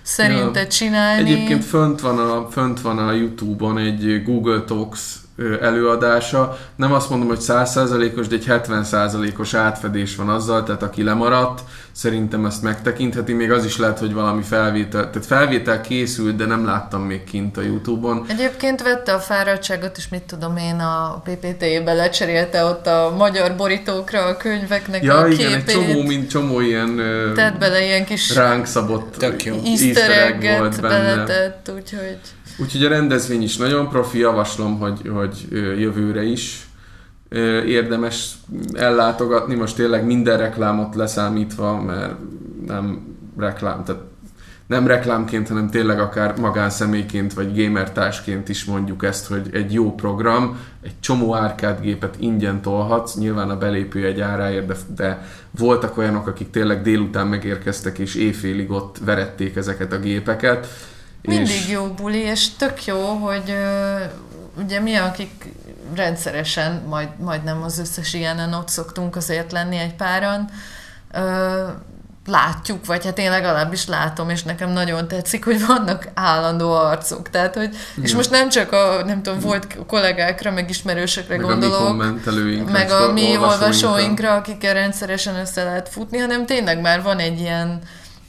szerinte Ja. csinálni. Egyébként fönt van, a, fönt van a Youtube-on egy Google Talks előadása. Nem azt mondom, hogy 100%-os, de egy 70%-os átfedés van azzal, tehát aki lemaradt, szerintem ezt megtekintheti. Még az is lehet, hogy valami felvétel, tehát felvétel készült, de nem láttam még kint a Youtube-on. Egyébként vette a fáradtságot, és mit tudom én, a PPT-be lecserélte ott a magyar borítókra a könyveknek Ja, a igen, egy képét. csomó, mint csomó ilyen Tett bele ilyen kis ránk szabott easter egg volt benne. beletett, úgyhogy... Úgyhogy a rendezvény is nagyon profi, javaslom, hogy, hogy jövőre is érdemes ellátogatni, most tényleg minden reklámot leszámítva, mert nem reklám, tehát nem reklámként, hanem tényleg akár magánszemélyként vagy gamertársként is mondjuk ezt, hogy egy jó program, egy csomó árkádgépet ingyen tolhatsz, nyilván a belépő egy áráért, de, de voltak olyanok, akik tényleg délután megérkeztek és éjfélig ott verették ezeket a gépeket. Mindig és... jó buli, és tök jó, hogy ugye mi, akik rendszeresen, majd, majdnem az összes ilyenen ott szoktunk azért lenni egy páran, ö, látjuk, vagy hát én legalábbis látom, és nekem nagyon tetszik, hogy vannak állandó arcok. Tehát, hogy, és most nem csak a, nem tudom, volt kollégákra, meg ismerősökre meg gondolok, a mi meg a mi olvasóinkra, akikkel rendszeresen össze lehet futni, hanem tényleg már van egy ilyen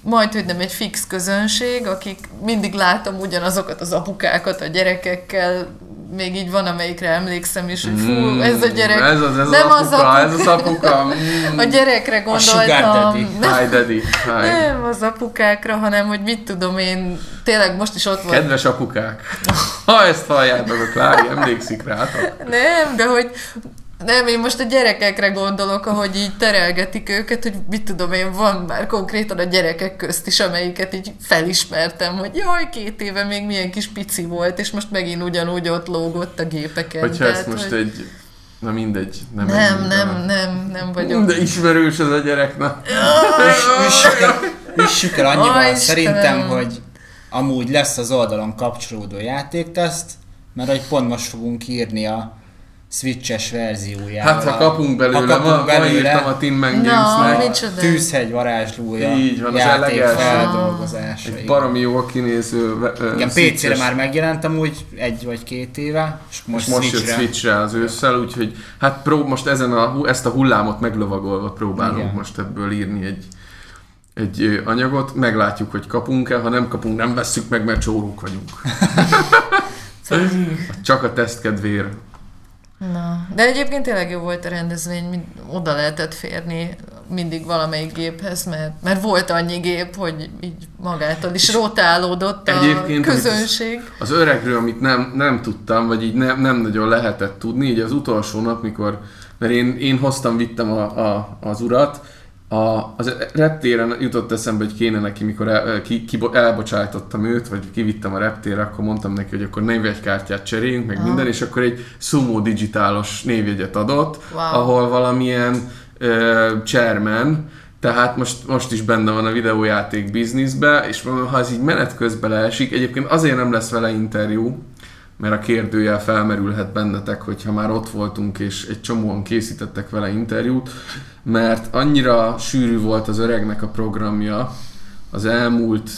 majd, hogy nem egy fix közönség, akik mindig látom ugyanazokat az apukákat a gyerekekkel, még így van, amelyikre emlékszem is, hogy fú, Mm, ez a gyerek. Ez az, ez nem az apuka, ez az apuka. Mm. A gyerekre sugar gondoltam. daddy. Hi, daddy. Hi. Nem az apukákra, hanem hogy mit tudom én, tényleg most is ott volt. Kedves apukák, ha ezt halljátok, a Klári emlékszik rátok. Nem, de hogy nem, én most a gyerekekre gondolok, ahogy így terelgetik őket, hogy mit tudom én, van már konkrétan a gyerekek közt is, amelyiket így felismertem, hogy jaj, két éve még milyen kis pici volt, és most megint ugyanúgy ott lógott a gépeken. Hogyha ezt Tehát, most hogy... egy... Na mindegy. Nem, Nem, menjünk nem, bele. nem, nem vagyok. De ismerős ez a gyerek, na. Üssük el, annyival Aj, szerintem, hogy amúgy lesz az oldalon kapcsolódó játékteszt, mert hogy pont most fogunk írni a Switches verziójával. Hát ha kapunk belőle, Ha ma, kapunk ma belőle, írtam a Tim Mang Na, Gamesnek. micsoda. Tűzhegy varázslója, Így van, az eleges. feldolgozása. Egy baromi jól kinéző ö, Igen, Switches- PC-re már megjelent amúgy egy vagy két éve, és most, most, most jött Switchre. Switchre az ősszel, úgyhogy hát prób, most ezen a, ezt a hullámot meglovagolva próbálunk Igen. most ebből írni egy, egy anyagot, meglátjuk, hogy kapunk-e, ha nem kapunk, nem vesszük meg, mert csórók vagyunk. Csak a teszt kedvéért. Na, de egyébként tényleg jó volt a rendezvény, mind, oda lehetett férni mindig valamelyik géphez, mert, mert volt annyi gép, hogy így magától is rotálódott a Egyébként, közönség. Az öregről, amit nem, nem tudtam, vagy így nem, nem nagyon lehetett tudni, így az utolsó nap, mikor, mert én, én hoztam, vittem a, a, az urat, a, az reptéren jutott eszembe, hogy kéne neki, mikor el, ki, ki, elbocsájtottam őt, vagy kivittem a reptérre, akkor mondtam neki, hogy akkor névjegykártyát cseréljünk, meg Aha. minden, és akkor egy sumo digitálos névjegyet adott, Wow. ahol valamilyen ö, chairman, tehát most, most is benne van a videójáték bizniszbe, és ha ez így menet közben leesik, egyébként azért nem lesz vele interjú, mert a kérdőjel felmerülhet bennetek, hogyha már ott voltunk, és egy csomóan készítettek vele interjút, mert annyira sűrű volt az öregnek a programja az elmúlt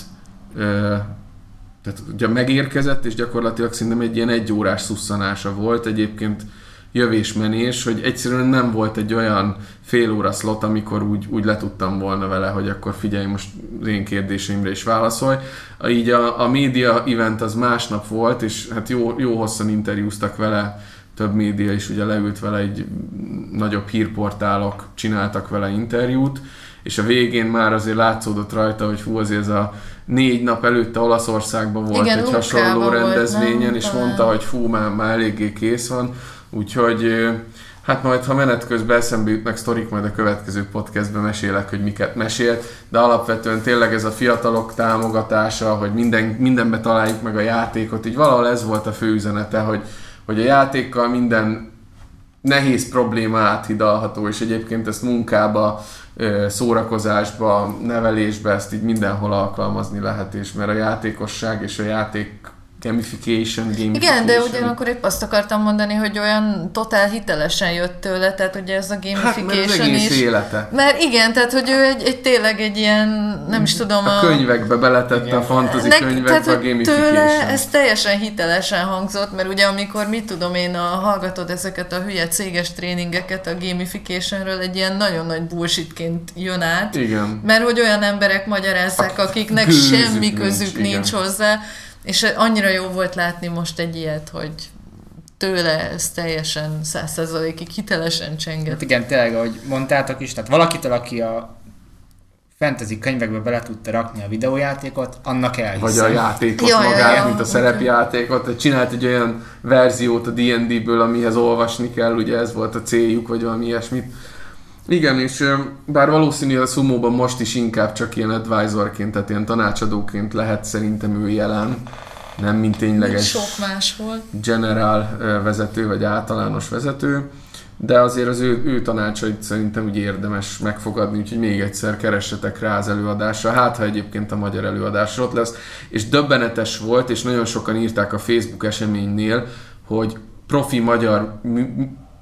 tehát ugye megérkezett, és gyakorlatilag szerintem egy ilyen egyórás szusszanása volt, egyébként jövés-menés, hogy egyszerűen nem volt egy olyan fél óra slot, amikor úgy, úgy le tudtam volna vele, hogy akkor figyelj, most az én kérdéseimre is válaszolj. Így a, a média event az másnap volt, és hát jó, jó hosszan interjúztak vele, több média is ugye leült vele, egy nagyobb hírportálok csináltak vele interjút, és a végén már azért látszódott rajta, hogy hú, azért ez a négy nap előtte Olaszországban volt Igen, egy hasonló volt, rendezvényen, nem? és Talán. mondta, hogy fú, már, már eléggé kész van, úgyhogy hát majd, ha menet közben eszembe jutnak sztorik, majd a következő podcastben mesélek, hogy miket mesélt, de alapvetően tényleg ez a fiatalok támogatása, hogy minden, mindenbe találjuk meg a játékot, így valahol ez volt a fő üzenete, hogy, hogy a játékkal minden nehéz probléma áthidalható, és egyébként ezt munkába, szórakozásba, nevelésbe ezt így mindenhol alkalmazni lehet, és mert a játékosság és a játék gamification, gamification. Igen, de ugyanakkor épp azt akartam mondani, hogy olyan totál hitelesen jött tőle, tehát ugye ez a Hát mert az gamification egész is. élete. Mert igen, tehát hogy ő egy, egy tényleg egy ilyen, nem is tudom, A könyvekbe beletette Igen. a fantasy Nek- könyvekbe a hogy gamification. tőle ez teljesen hitelesen hangzott, mert ugye amikor, mit tudom én, a, hallgatod ezeket a hülye céges tréningeket a gamificationről, egy ilyen nagyon nagy bullshitként jön át, Igen. mert hogy olyan emberek magyarázzák, Akik akiknek gőzük semmi nincs, közük igen. nincs hozzá, és annyira jó volt látni most egy ilyet, hogy tőle ez teljesen százszerzalékig hitelesen Hát csenget. igen, tényleg, ahogy mondtátok is, tehát valakitől, aki a fantasy könyvekbe bele tudta rakni a videójátékot, annak elhiszem. Vagy a játékot Ja, ja, magát, ja, mint a szerepjátékot. Csinált egy olyan verziót a D&D-ből, amihez olvasni kell, ugye ez volt a céljuk, vagy valami ilyesmit. Igen, és bár valószínű a szumóban most is inkább csak ilyen advisorként, tehát ilyen tanácsadóként lehet szerintem ő jelen, nem mint tényleges Sok más volt. general ö, vezető, vagy általános vezető, de azért az ő, ő tanácsait szerintem úgy érdemes megfogadni, úgyhogy még egyszer keressetek rá az előadásra, hát ha egyébként a magyar előadás ott lesz, és döbbenetes volt, és nagyon sokan írták a Facebook eseménynél, hogy profi magyar,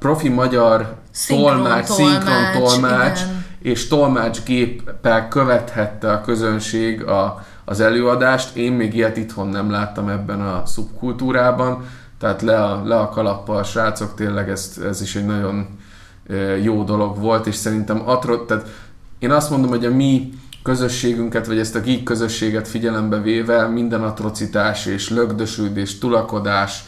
profi magyar Szinkron tolmács, tolmács, szinkron tolmács, igen. és tolmácsgéppel követhette a közönség a, az előadást. Én még ilyet itthon nem láttam ebben a szubkultúrában, tehát le a, le a kalappal, srácok, tényleg ez, ez is egy nagyon jó dolog volt, és szerintem atro, tehát én azt mondom, hogy a mi közösségünket, vagy ezt a geek közösséget figyelembe véve minden atrocitás és lögdösődés, tulakodás,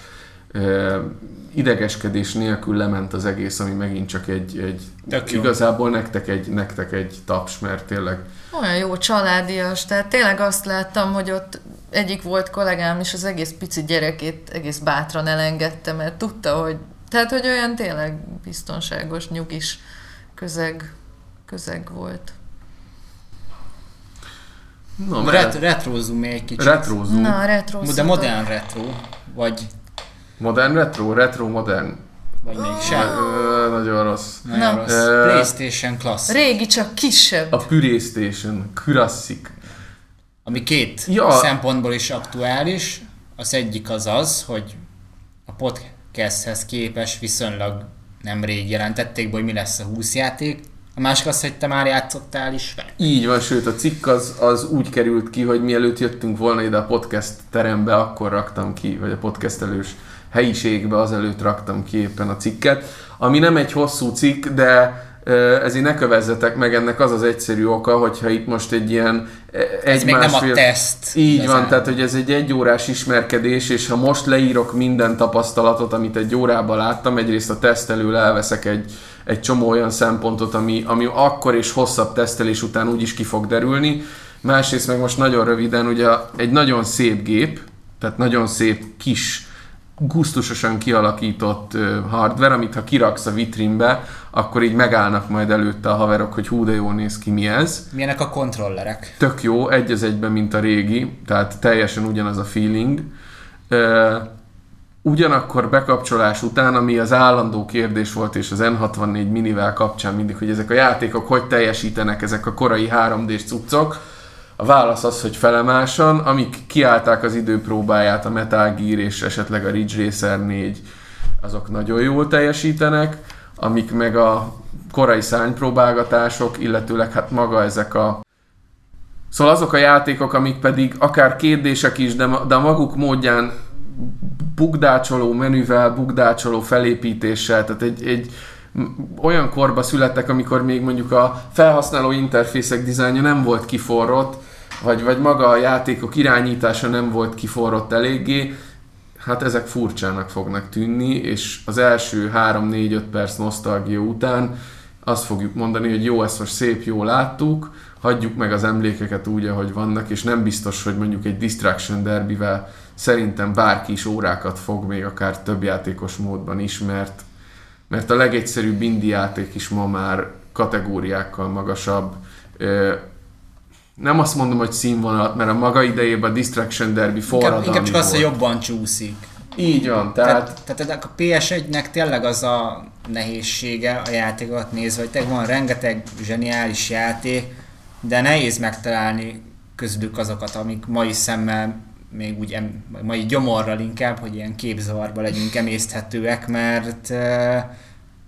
idegeskedés nélkül lement az egész, ami megint csak egy, egy Tök jó. igazából nektek egy, nektek egy taps, mert tényleg Olyan jó családias, tehát tényleg azt láttam, hogy ott egyik volt kollégám is az egész pici gyerekét egész bátran elengedte, mert tudta, hogy tehát, hogy olyan tényleg biztonságos, nyugis közeg, közeg volt. Na, Ret- retrózzunk még egy kicsit. Retrozunk. Na, a retro De modern retro, vagy, Modern retro, retro modern. vagy még sem. Ö, nagyon rossz. Nagyon Na. rossz. Ö, Playstation Classic. Régi, csak kisebb. A PlayStation Classic. Ami két Ja. szempontból is aktuális. Az egyik az az, hogy a podcasthez képes viszonylag nemrég jelentették be, hogy mi lesz a 20 játék. A másik az, hogy te már játszottál is vele. Így van, sőt a cikk az, az úgy került ki, hogy mielőtt jöttünk volna ide a podcast terembe, akkor raktam ki, vagy a podcastelős helyiségbe azelőtt raktam ki éppen a cikket, ami nem egy hosszú cikk, de ezért ne kövezzetek meg, ennek az az egyszerű oka, hogyha itt most egy ilyen e, Ez egy még nem a másfél- teszt. Így igazán. van, tehát hogy ez egy egyórás ismerkedés, és ha most leírok minden tapasztalatot, amit egy órában láttam, egyrészt a tesztelől elveszek egy, egy csomó olyan szempontot, ami, ami akkor és hosszabb tesztelés után úgyis ki fog derülni. Másrészt meg most nagyon röviden, ugye egy nagyon szép gép, tehát nagyon szép kis, gusztusosan kialakított hardware, amit ha kiraksz a vitrínbe, akkor így megállnak majd előtte a haverok, hogy hú de jól néz ki, mi ez Milyenek a kontrollerek? tök jó, egy az egyben, mint a régi, tehát teljesen ugyanaz a feeling. Ugyanakkor bekapcsolás után, ami az állandó kérdés volt, és az N64 minivel kapcsán mindig, hogy ezek a játékok hogy teljesítenek, ezek a korai 3D-s cuccok, a válasz az, hogy felemásan, amik kiállták az időpróbáját, a Metal Gear és esetleg a Ridge Racer 4, azok nagyon jól teljesítenek, amik meg a korai szárnypróbálgatások, illetőleg hát maga ezek a Szóval azok a játékok, amik pedig akár kérdések is, de, de maguk módján bugdácsoló menüvel, bugdácsoló felépítéssel, tehát egy, egy olyan korba születtek, amikor még mondjuk a felhasználó interfészek dizájnja nem volt kiforrott, vagy, vagy maga a játékok irányítása nem volt kiforrott eléggé, hát ezek furcsának fognak tűnni, és az első 3-4-5 perc nosztalgia után azt fogjuk mondani, hogy jó, ezt most szép, jó láttuk, hagyjuk meg az emlékeket úgy, ahogy vannak, és nem biztos, hogy mondjuk egy Distraction Derbyvel szerintem bárki is órákat fog még akár több játékos módban is, mert, mert a legegyszerűbb indie játék is ma már kategóriákkal magasabb. Nem azt mondom, hogy színvonalat, mert a maga idejében a Distraction Derby forradalmi inkább csak az, hogy jobban csúszik. Így van, tehát, Tehát, tehát a PS1-nek tényleg az a nehézsége a játékokat nézve, hogy tényleg van rengeteg zseniális játék, de nehéz megtalálni közülük azokat, amik mai szemmel még úgy em, mai gyomorral inkább, hogy ilyen képzavarba legyünk emészthetőek, mert e,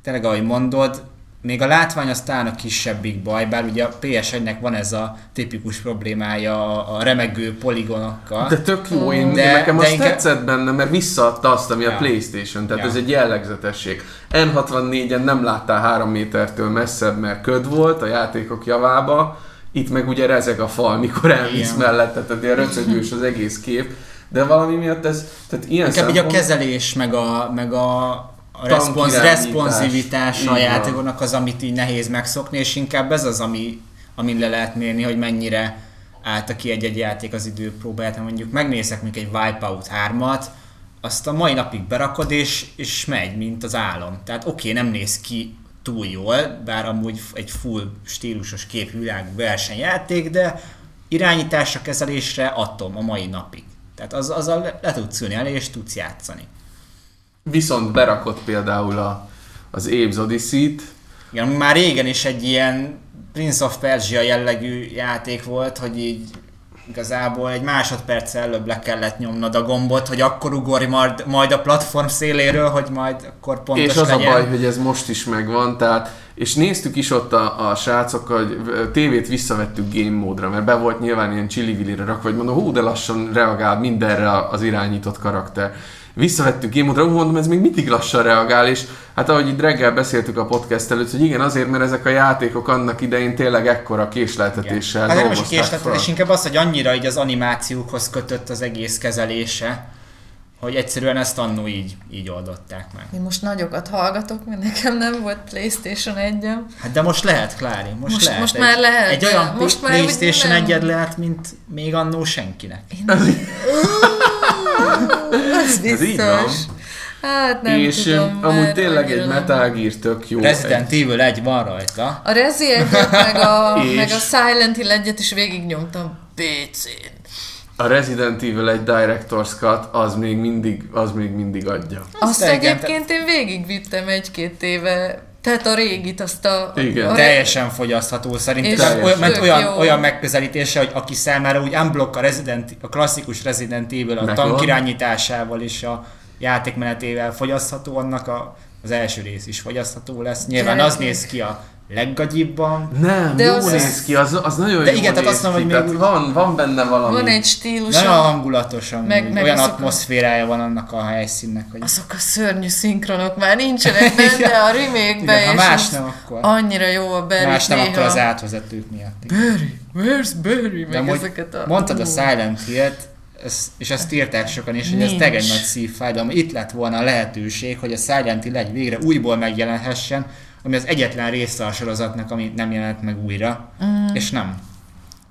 tényleg ahogy mondod, még a látvány az talán a kisebbik baj, bár ugye a PS1-nek van ez a tipikus problémája a, remegő poligonokkal. De tök jó, én, De- de, nekem de azt inkább- tetszett benne, mert visszaadta azt, ami Ja. a Playstation, tehát Ja. ez egy jellegzetesség. N64-en nem láttál három métertől messzebb, mert köd volt a játékok javába, itt meg ugye rezeg a fal, mikor elmész Igen. mellette, tehát ilyen röcögős az egész kép, de valami miatt ez, tehát ilyen Inkább így a szempont- kezelés, meg a, meg a, a respons, Tankirányítás. responsivitás Így a van. játékoknak az, amit így nehéz megszokni, és inkább ez az, ami, amin le lehet mérni, hogy mennyire állta ki egy-egy játék az időpróbáját. Mondjuk megnézek még egy Wipeout 3-at, azt a mai napig berakod, és, és megy, mint az álom. Tehát oké, okay, nem néz ki túl jól, bár amúgy egy full stílusos képvilágú versenyjáték, de irányításra, kezelésre atom a mai napig. Tehát az, azzal le tudsz ülni elé, és tudsz játszani. Viszont berakott például a, az Abe's Odyssey-t. Igen, már régen is egy ilyen Prince of Persia jellegű játék volt, hogy így igazából egy másodperc előbb le kellett nyomnod a gombot, hogy akkor ugorj majd, majd a platform széléről, hogy majd akkor pontos És az legyen. a baj, hogy ez most is megvan, tehát és néztük is ott a, a srácokkal, hogy tévét visszavettük game módra, mert be volt nyilván ilyen chili rakva, hogy mondom, hú, de lassan reagál mindenre az irányított karakter visszavettük Game of mondom, ez még mindig lassan reagál, és hát ahogy itt reggel beszéltük a podcast előtt, hogy igen, azért, mert ezek a játékok annak idején tényleg ekkora késleltetéssel Hát nem is késleltetés, inkább az, hogy annyira így az animációkhoz kötött az egész kezelése, hogy egyszerűen ezt annó így, így oldották meg. Én most nagyokat hallgatok, mert nekem nem volt Playstation 1 Hát de most lehet, Klári, most, most lehet. Most egy, már lehet. Egy olyan most Playstation 1 lehet, mint még annó senkinek. Én... Az biztos. Hát nem és tudom, amúgy tényleg egy Metal Gear tök jó. Resident egy... Evil 1 van rajta. A Rezi 1 meg a, és... meg a Silent Hill 1 is végignyomtam PC-n. A Resident Evil egy Director's Cut az még mindig, az még mindig adja. Azt, Azt egyébként én végigvittem egy-két éve tehát a régit, azt a... Igen. A Teljesen fogyasztható szerintem. Olyan, mert olyan, olyan megközelítése, hogy aki számára úgy unblock a, Resident, a klasszikus Resident Evil a tank irányításával és a játékmenetével fogyasztható, annak a, az első rész is fogyasztható lesz. Nyilván Gyerekek. az néz ki a leggagyibban. Nem, de jó az néz ki, az, az nagyon de jó igen, tehát azt mondom, hogy még van, van benne valami. Van egy stílus. Nagyon hangulatosan, meg, meg olyan atmoszférája van annak a helyszínnek. Hogy... Azok a szörnyű szinkronok már nincsenek benne a remake-be, és más nem, akkor. annyira jó a Barry Más nem, néha. akkor az átvezetők miatt. Barry, where's Barry? Meg ezeket a... Mondtad a Silent Hill-t, ez, és ezt írták sokan is, hogy Nincs. ez teg egy nagy szívfájdalom. Itt lett volna a lehetőség, hogy a Silent Hill egy végre újból megjelenhessen, ami az egyetlen része a sorozatnak, ami nem jelent meg újra, mm. és nem.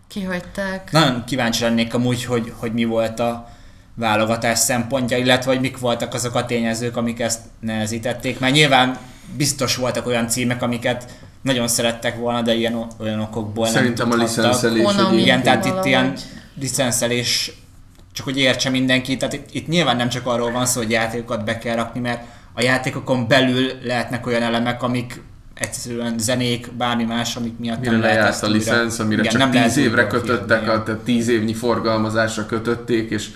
Kihagyták. Nagyon kíváncsi lennék amúgy, hogy, hogy mi volt a válogatás szempontja, illetve hogy mik voltak azok a tényezők, amik ezt nehezítették, mert nyilván biztos voltak olyan címek, amiket nagyon szerettek volna, de ilyen olyan okokból Szerintem nem a licenszelés. Igen, tehát itt ilyen licenszelés, csak hogy értse mindenki, tehát itt, itt nyilván nem csak arról van szó, hogy játékokat be kell rakni, mert a játékokon belül lehetnek olyan elemek, amik egyszerűen zenék, bármi más, amik miatt Mire nem lejárt a licensz, amire igen, csak nem 10 évre kötöttek, a, tehát 10 évnyi forgalmazásra kötötték, és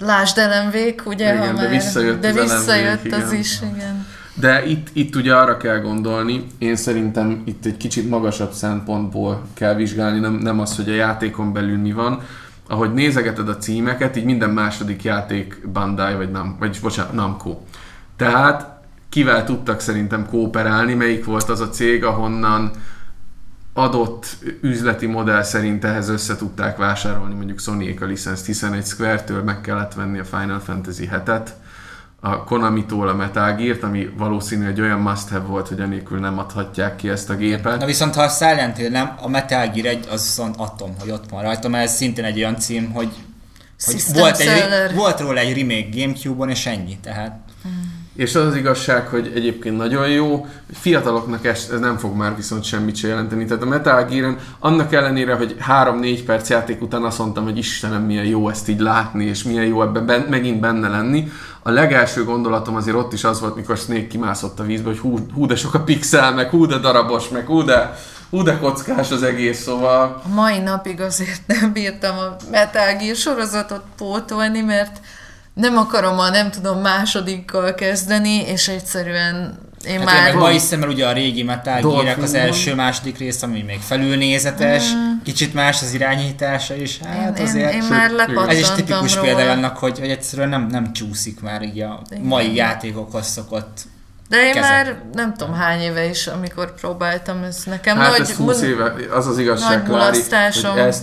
Lásd LMV-k, ugye, igen, ha de visszajött, de az, visszajött LMV-k, az igen. is, igen. De itt, itt ugye arra kell gondolni, én szerintem itt egy kicsit magasabb szempontból kell vizsgálni, nem, nem az, hogy a játékon belül mi van. Ahogy nézegeted a címeket, így minden második játék Bandai, vagy nem, vagy bocsánat, Namco. Tehát kivel tudtak szerintem kooperálni, melyik volt az a cég, ahonnan adott üzleti modell szerint ehhez össze tudták vásárolni mondjuk sony a licenszt, hiszen egy Square-től meg kellett venni a Final Fantasy 7-et, a Konami-tól a Metal Gear-t, ami valószínű egy olyan must-have volt, hogy enélkül nem adhatják ki ezt a gépet. Na viszont ha a Silent Hill nem, a Metal Gear egy, az viszont atom, hogy ott van rajta, mert ez szintén egy olyan cím, hogy, hogy volt, egy, volt róla egy remake Gamecube-on, és ennyi, tehát... Hmm. És az az igazság, hogy egyébként nagyon jó, fiataloknak ez, ez nem fog már viszont semmit se jelenteni. Tehát a Metal gear annak ellenére, hogy 3-4 perc játék után azt mondtam, hogy Istenem, milyen jó ezt így látni, és milyen jó ebben ben, megint benne lenni. A legelső gondolatom azért ott is az volt, mikor Snake kimászott a vízbe, hogy hú, hú de sok a pixel, meg hú de darabos, meg hú de, hú de kockás az egész, szóval... A mai napig azért nem bírtam a Metal Gear sorozatot pótolni, mert nem akarom a nem tudom másodikkal kezdeni, és egyszerűen én hát már... Én meg ma hiszem, mert ugye a régi Metal gear az első, második rész, ami még felülnézetes, mm. kicsit más az irányítása is, hát én, azért... Én, én már Ez is tipikus példa annak, hogy, hogy egyszerűen nem, nem csúszik már így a Igen. mai játékokhoz szokott de én kezek. már nem tudom hány éve is, amikor próbáltam, ez nekem hát nagy... ez 20 éve, az az igazság, Klári, hogy ezt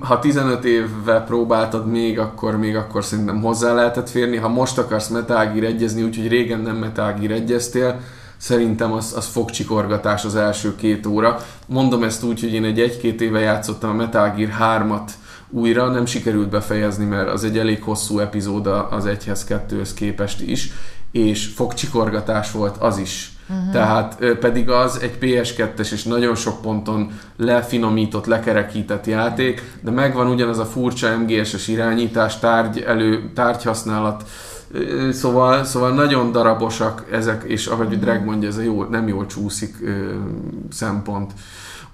ha 15 évvel próbáltad még, akkor még akkor szerintem hozzá lehetett férni. Ha most akarsz Metal Gear egyezni, úgyhogy régen nem Metal Gear egyeztél, szerintem az, az fogcsikorgatás az első két óra. Mondom ezt úgy, hogy én egy egy-két éve játszottam a Metal Gear 3-at újra, nem sikerült befejezni, mert az egy elég hosszú epizód az egyhez kettőhöz képest is, és fogcsikorgatás volt az is. Uh-huh. Tehát pedig az egy PS2-es és nagyon sok ponton lefinomított, lekerekített játék, de megvan ugyanaz a furcsa MGS-es irányítás, tárgy elő, tárgyhasználat, Szóval, szóval nagyon darabosak ezek, és ahogy. Drag mondja, ez a jó, nem jól csúszik ö, szempont.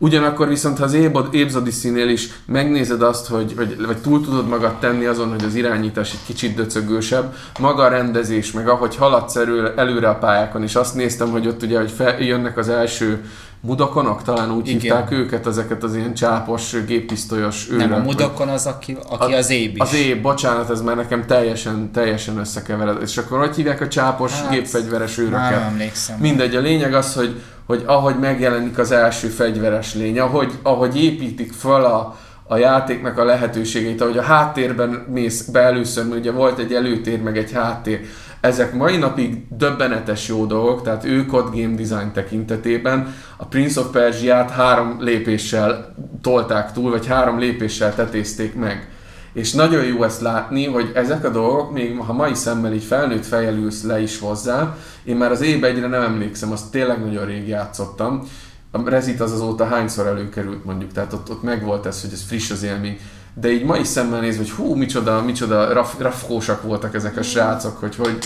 Ugyanakkor viszont, ha az Ébzodiszínél is megnézed azt, hogy, hogy, vagy túl tudod magad tenni azon, hogy az irányítás egy kicsit döcögősebb, maga a rendezés, meg ahogy haladsz elő, előre a pályákon, és azt néztem, hogy ott ugye, hogy fel, jönnek az első mudakonok, talán úgy Igen. hívták őket, ezeket az ilyen csápos, géppisztolyos őrök. Nem, a mudakon az, aki, aki az éb is. Az éb, bocsánat, ez már nekem teljesen, teljesen összekevered. És akkor hogy hívják a csápos, hát, gépfegyveres őröket? Nem emlékszem. Mindegy, a lényeg az, hogy, hogy ahogy megjelenik az első fegyveres lény, ahogy, ahogy építik föl a, a játéknak a lehetőségeit, ahogy a háttérben mész be először, mert ugye volt egy előtér, meg egy háttér, ezek mai napig döbbenetes jó dolgok, tehát ők ott game design tekintetében a Prince of Persia-t három lépéssel tolták túl, vagy három lépéssel tetézték meg. És nagyon jó ezt látni, hogy ezek a dolgok, még ha mai szemmel így felnőtt fejjel ülsz le is hozzá, én már az évben egyre nem emlékszem, azt tényleg nagyon rég játszottam. A Rezit az azóta hányszor előkerült mondjuk, tehát ott, ott megvolt ez, hogy ez friss az élmény de így mai szemmel nézve, hogy hú, micsoda, micsoda raf, rafkósak voltak ezek a srácok, hogy hogy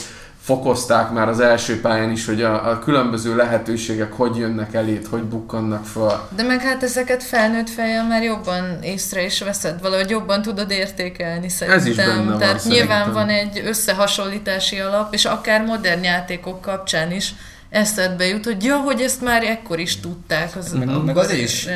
fokozták már az első pályán is, hogy a, a különböző lehetőségek hogy jönnek elét, hogy bukkannak fel. De meg hát ezeket felnőtt fejjel már jobban észre is veszed, valahogy jobban tudod értékelni szerintem. Ez is benne Tehát van, nyilván szerintem. van egy összehasonlítási alap, és akár modern játékok kapcsán is eszedbe jut, hogy ja, hogy ezt már ekkor is tudták az meg, meg az is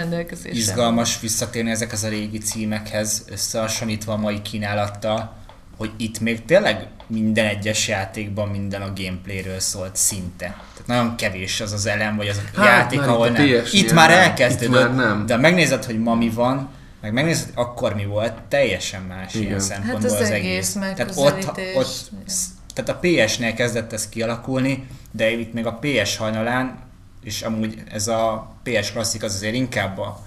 izgalmas visszatérni ezekhez a régi címekhez összehasonlítva a mai kínálattal, hogy itt még tényleg minden egyes játékban minden a gameplayről szólt szinte. Tehát nagyon kevés az az elem, vagy az a hát, játék, ahol nem. Itt már elkezdődött, itt már nem. de megnézed, hogy ma mi van, meg megnézed, hogy akkor mi volt, teljesen más Igen. ilyen szempontból hát az, az egész. egész. Tehát ott, ott tehát a PS-nél kezdett ez kialakulni, de itt még a PS hajnalán, és amúgy ez a PS klasszik az azért inkább a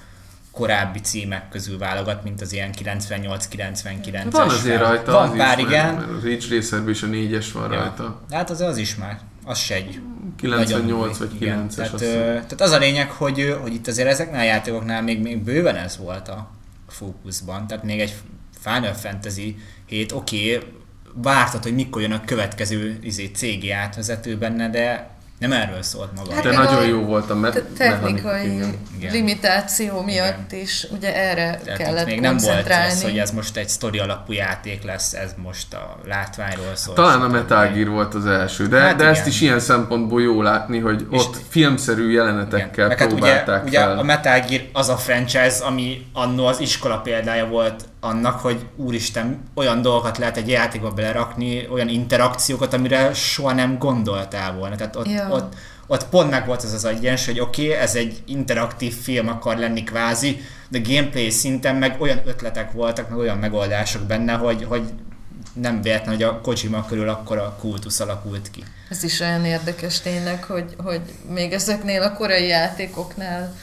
korábbi címek közül válogat, mint az ilyen 98-99-es. Van azért rajta Van az pár, is, igen. Mert az Ridge Racerben is a 4-es van ja. rajta. Hát az, az is már, az se egy 98 vagy 9-es. Tehát, tehát, az a lényeg, hogy, hogy itt azért ezeknél a játékoknál még, még bőven ez volt a fókuszban. Tehát még egy Final Fantasy 7, oké, okay, vártad, hogy mikor jön a következő izé, cégi átvezető benne, de nem erről szólt maga. Hát de nagyon jó volt a me- technikai limitáció miatt igen. is, ugye erre Tehát kellett még nem volt ez, hogy ez most egy sztori alapú játék lesz, ez most a látványról szól. Talán a Metal Gear volt az első, de, hát de ezt is ilyen szempontból jó látni, hogy és ott filmszerű jelenetekkel igen. próbálták hát ugye, fel. ugye a Metal Gear az a franchise, ami annó az iskola példája volt annak, hogy úristen, olyan dolgokat lehet egy játékba belerakni, olyan interakciókat, amire soha nem gondoltál volna. Tehát ott, ja. Ott, ott pont meg volt ez az egyensúly, hogy oké, okay, ez egy interaktív film akar lenni kvázi, de gameplay szinten meg olyan ötletek voltak, meg olyan megoldások benne, hogy, hogy nem véletlen, hogy a Kojima körül akkor a kultusz alakult ki. Ez is olyan érdekes tényleg, hogy, hogy még ezeknél a korai játékoknál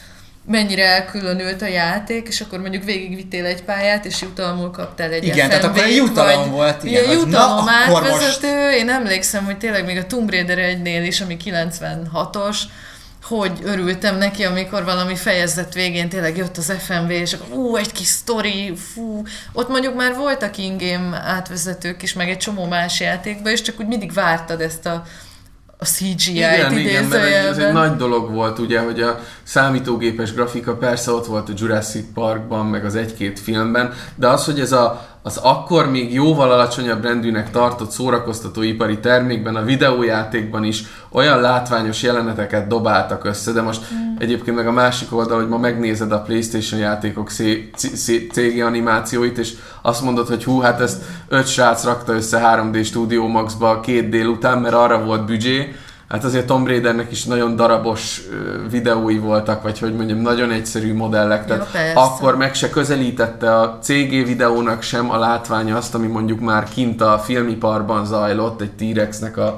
mennyire elkülönült a játék, és akkor mondjuk végigvittél egy pályát, és jutalmul kaptál egy Igen, tehát akkor jutalom vagy, volt. Igen, ilyen jutalom átvezető, most... én emlékszem, hogy tényleg még a Tomb Raider 1-nél is, ami 96-os, hogy örültem neki, amikor valami fejezet végén tényleg jött az FMV, és akkor ú, egy kis sztori, fú. Ott mondjuk már voltak ingame átvezetők is, meg egy csomó más játékban, és csak úgy mindig vártad ezt a a CGI-t igen, igen, mert ez egy nagy dolog volt ugye, hogy a számítógépes grafika persze ott volt a Jurassic Parkban, meg az egy-két filmben, de az, hogy ez a, az akkor még jóval alacsonyabb rendűnek tartott szórakoztatóipari termékben, a videójátékban is olyan látványos jeleneteket dobáltak össze, de most mm. egyébként meg a másik oldal, hogy ma megnézed a Playstation játékok cégi animációit, és azt mondod, hogy hú, hát ezt öt srác rakta össze 3D Studio Max-ba két délután, mert arra volt büdzsé, Hát azért Tom Raidernek is nagyon darabos videói voltak, vagy hogy mondjam, nagyon egyszerű modellek, tehát ja, akkor meg se közelítette a CG videónak sem a látványa azt, ami mondjuk már kint a filmiparban zajlott, egy T-Rexnek a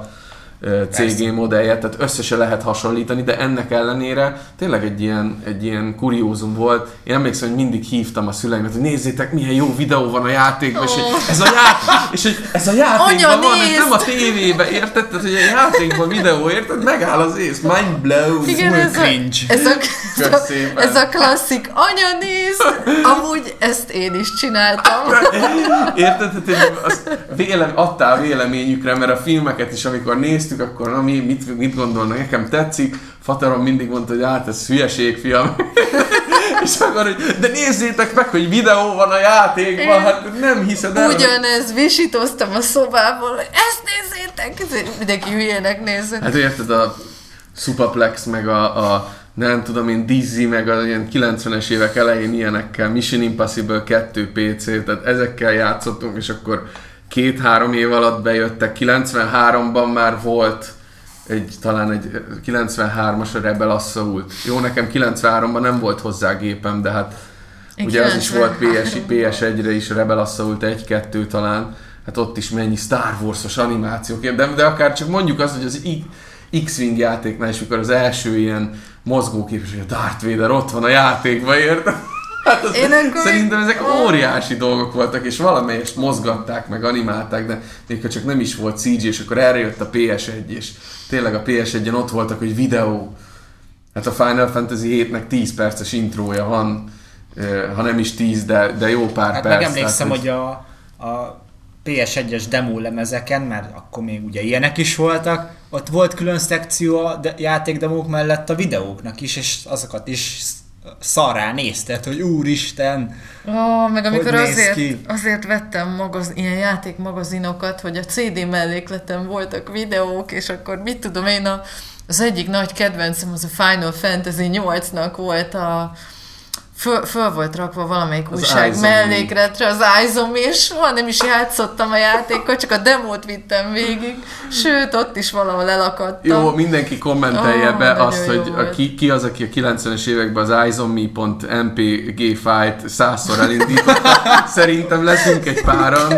Persze. modellje, tehát össze lehet hasonlítani, de ennek ellenére tényleg egy ilyen, egy ilyen kuriózum volt. Én emlékszem, hogy mindig hívtam a szüleimet, hogy nézzétek, milyen jó videó van a játékban, és hogy ez a, játék, és hogy ez a játékban Anya, van, ez nézd! nem a tévében, érted? Tehát, hogy a játékban videó, érted? Megáll az ész, mind blown. Igen, ez a, cringe. ez, a, ez, a, ez a klasszik, anya nézd, amúgy ezt én is csináltam. Érted? Tehát, az vélem, adtál véleményükre, mert a filmeket is, amikor néztük, akkor na, mi, mit, mit gondolnak, nekem tetszik. Fatarom mindig mondta, hogy hát ez hülyeség, fiam. És akkor, hogy de nézzétek meg, hogy videó van a játékban, hát nem hiszed el. Ugyanez, visítoztam a szobából, hogy ezt nézzétek, mindenki hülyének nézett. Hát érted, a Supaplex, meg a, a nem tudom én, Dizzy, meg a ilyen 90-es évek elején ilyenekkel, Mission Impossible 2 PC, tehát ezekkel játszottunk, és akkor két-három év alatt bejöttek. 93-ban már volt egy, talán egy 93-as a Rebel Assault. Jó, nekem 93-ban nem volt hozzá gépem, de hát Én ugye az is volt PS, 93-ban. PS1-re is, Rebel Assault 1-2 talán, hát ott is mennyi Star Wars-os animációk, de, de akár csak mondjuk azt, hogy az X-Wing játéknál is, mikor az első ilyen mozgóképes, hogy a Darth Vader ott van a játékban, érted? Hát az, Én akkor- szerintem ezek óriási dolgok voltak, és valamelyest mozgatták, meg animálták, de még ha csak nem is volt CG, és akkor erre jött a PS1, és tényleg a PS1-en ott voltak, hogy videó. Hát a Final Fantasy 7-nek 10 perces intrója van, ha nem is 10, de, de jó pár Hát perc. megemlékszem, tehát, hogy a, a PS1-es demo lemezeken, mert akkor még ugye ilyenek is voltak, ott volt külön szekció a de- játékdemók mellett a videóknak is, és azokat is szarrá nézted, hogy úristen, Ó, meg amikor néz azért, ki? azért vettem magaz, ilyen játékmagazinokat, hogy a CD mellékleten voltak videók, és akkor mit tudom én, a, az egyik nagy kedvencem az a Final Fantasy 8-nak volt a föl, föl volt rakva valamelyik Az újság mellékletre az iZombie, és soha nem is játszottam a játékkal, csak a demót vittem végig, sőt, ott is valahol elakadtam. Jó, mindenki kommentelje Ó, be azt, hogy a, ki, ki az, aki a 90-es években az iZombie.mpg file-t százszor elindította. Szerintem leszünk egy páran.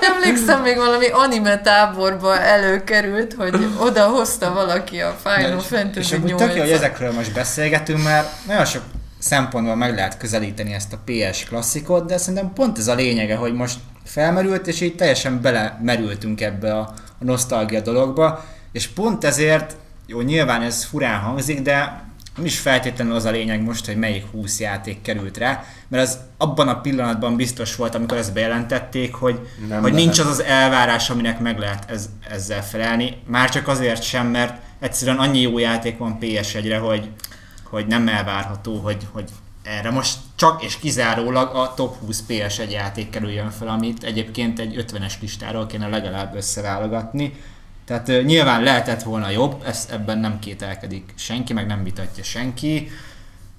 Emlékszem, még valami anime táborba előkerült, hogy oda hozta valaki a Final és, és Fantasy amúgy tök jó, hogy 8 ezekről most beszélgetünk, mert nagyon sok szempontból meg lehet közelíteni ezt a PS klasszikot, de szerintem pont ez a lényege, hogy most felmerült, és így teljesen belemerültünk ebbe a, a nosztalgia dologba, és pont ezért, jó, nyilván ez furán hangzik, de nem is feltétlenül az a lényeg most, hogy melyik 20 játék került rá, mert az abban a pillanatban biztos volt, amikor ezt bejelentették, hogy, Nem hogy nincs az az elvárás, aminek meg lehet ez, ezzel felelni. Már csak azért sem, mert egyszerűen annyi jó játék van PS1-re, hogy, hogy nem elvárható, hogy, hogy erre most csak és kizárólag a top 20 PS1 játék kerüljön fel, amit egyébként egy 50-es listáról kéne legalább összeválogatni. Tehát nyilván lehetett volna jobb, ez, ebben nem kételkedik senki, meg nem vitatja senki,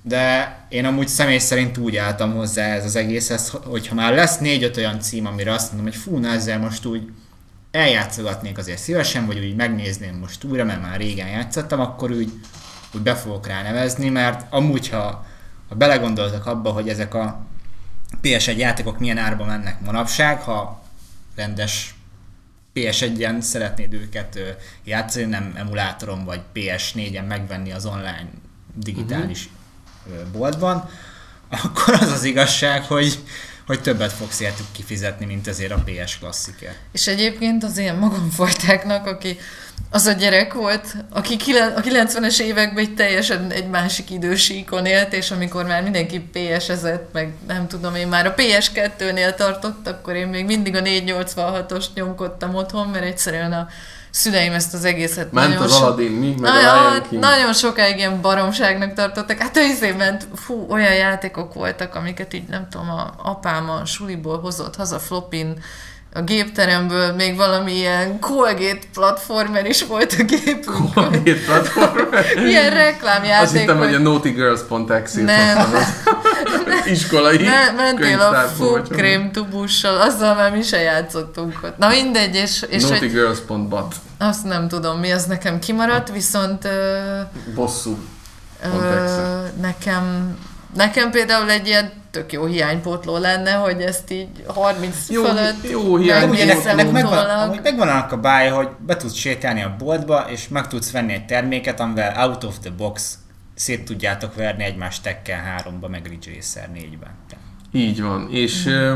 de én amúgy személy szerint úgy álltam hozzá ez az egészhez, hogyha már lesz négy-öt olyan cím, amire azt mondom, hogy fú, na ezzel most úgy eljátszogatnék azért szívesen, vagy úgy megnézném most újra, mert már régen játszottam, akkor úgy, úgy be fogok rá nevezni, mert amúgy, ha, ha belegondoltak abba, hogy ezek a PS1 játékok milyen árba mennek manapság, ha rendes PS1-en szeretnéd őket játszani, nem emulátoron vagy PS4-en megvenni az online digitális uh-huh. boltban, akkor az az igazság, hogy, hogy többet fogsz értük kifizetni, mint ezért a PS klasszikért. És egyébként az ilyen magamfajtáknak, aki az a gyerek volt, aki a 90-es években egy teljesen egy másik idősíkon élt, és amikor már mindenki PS-ezett, meg nem tudom én már a PS2-nél tartott, akkor én még mindig a 486-ost nyomkodtam otthon, mert egyszerűen a szüleim ezt az egészet Ment nagyon az so- Aladdin, mi? Meg a nagyon, Lion King. nagyon sokáig ilyen baromságnak tartottak. Hát ő ment, fú, olyan játékok voltak, amiket így nem tudom, a apám a suliból hozott haza flopin, a gépteremből még valami ilyen Colgate platformer is volt a gépünk. Colgate platform. Ilyen reklámjáték Azt hittem, hogy a naughtygirls.exe Nem. iskolai Me- mentél a fúkrém tubussal, azzal már mi se játszottunk ott. Na mindegy, és, és Naughtygirls.bat. azt nem tudom, mi az nekem kimaradt, viszont Bosszú. Ö, nekem Nekem például egy ilyen tök jó hiánypótló lenne, hogy ezt így 30 Jó- fölött jó hiánypótló. megvan, amúgy megvan annak a bája, hogy be tudsz sétálni a boltba, és meg tudsz venni egy terméket, amivel out of the box szét tudjátok verni egymást Tekken 3-ba, meg Ridge Racer 4-ben. Így van, és ö,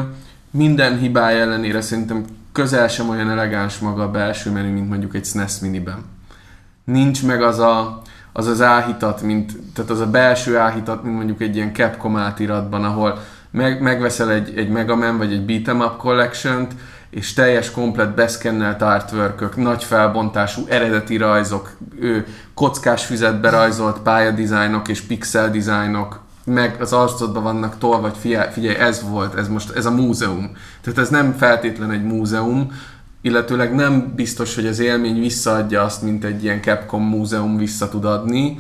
minden hibája ellenére szerintem közel sem olyan elegáns maga a belső menü, mint mondjuk egy SNES miniben. Nincs meg az a, az, az áhítat, mint, tehát az a belső áhítat, mint mondjuk egy ilyen Capcom átiratban, ahol meg, megveszel egy, egy Mega Man vagy egy Beat'em Up collection és teljes, komplet beszkennelt artwork nagy felbontású eredeti rajzok, ő, kockás füzetbe rajzolt pályadizájnok és pixel dizájnok, meg az arcodban vannak tolva, vagy figyelj, ez volt, ez most, ez a múzeum. Tehát ez nem feltétlen egy múzeum, illetőleg nem biztos, hogy az élmény visszaadja azt, mint egy ilyen Capcom múzeum vissza tud adni,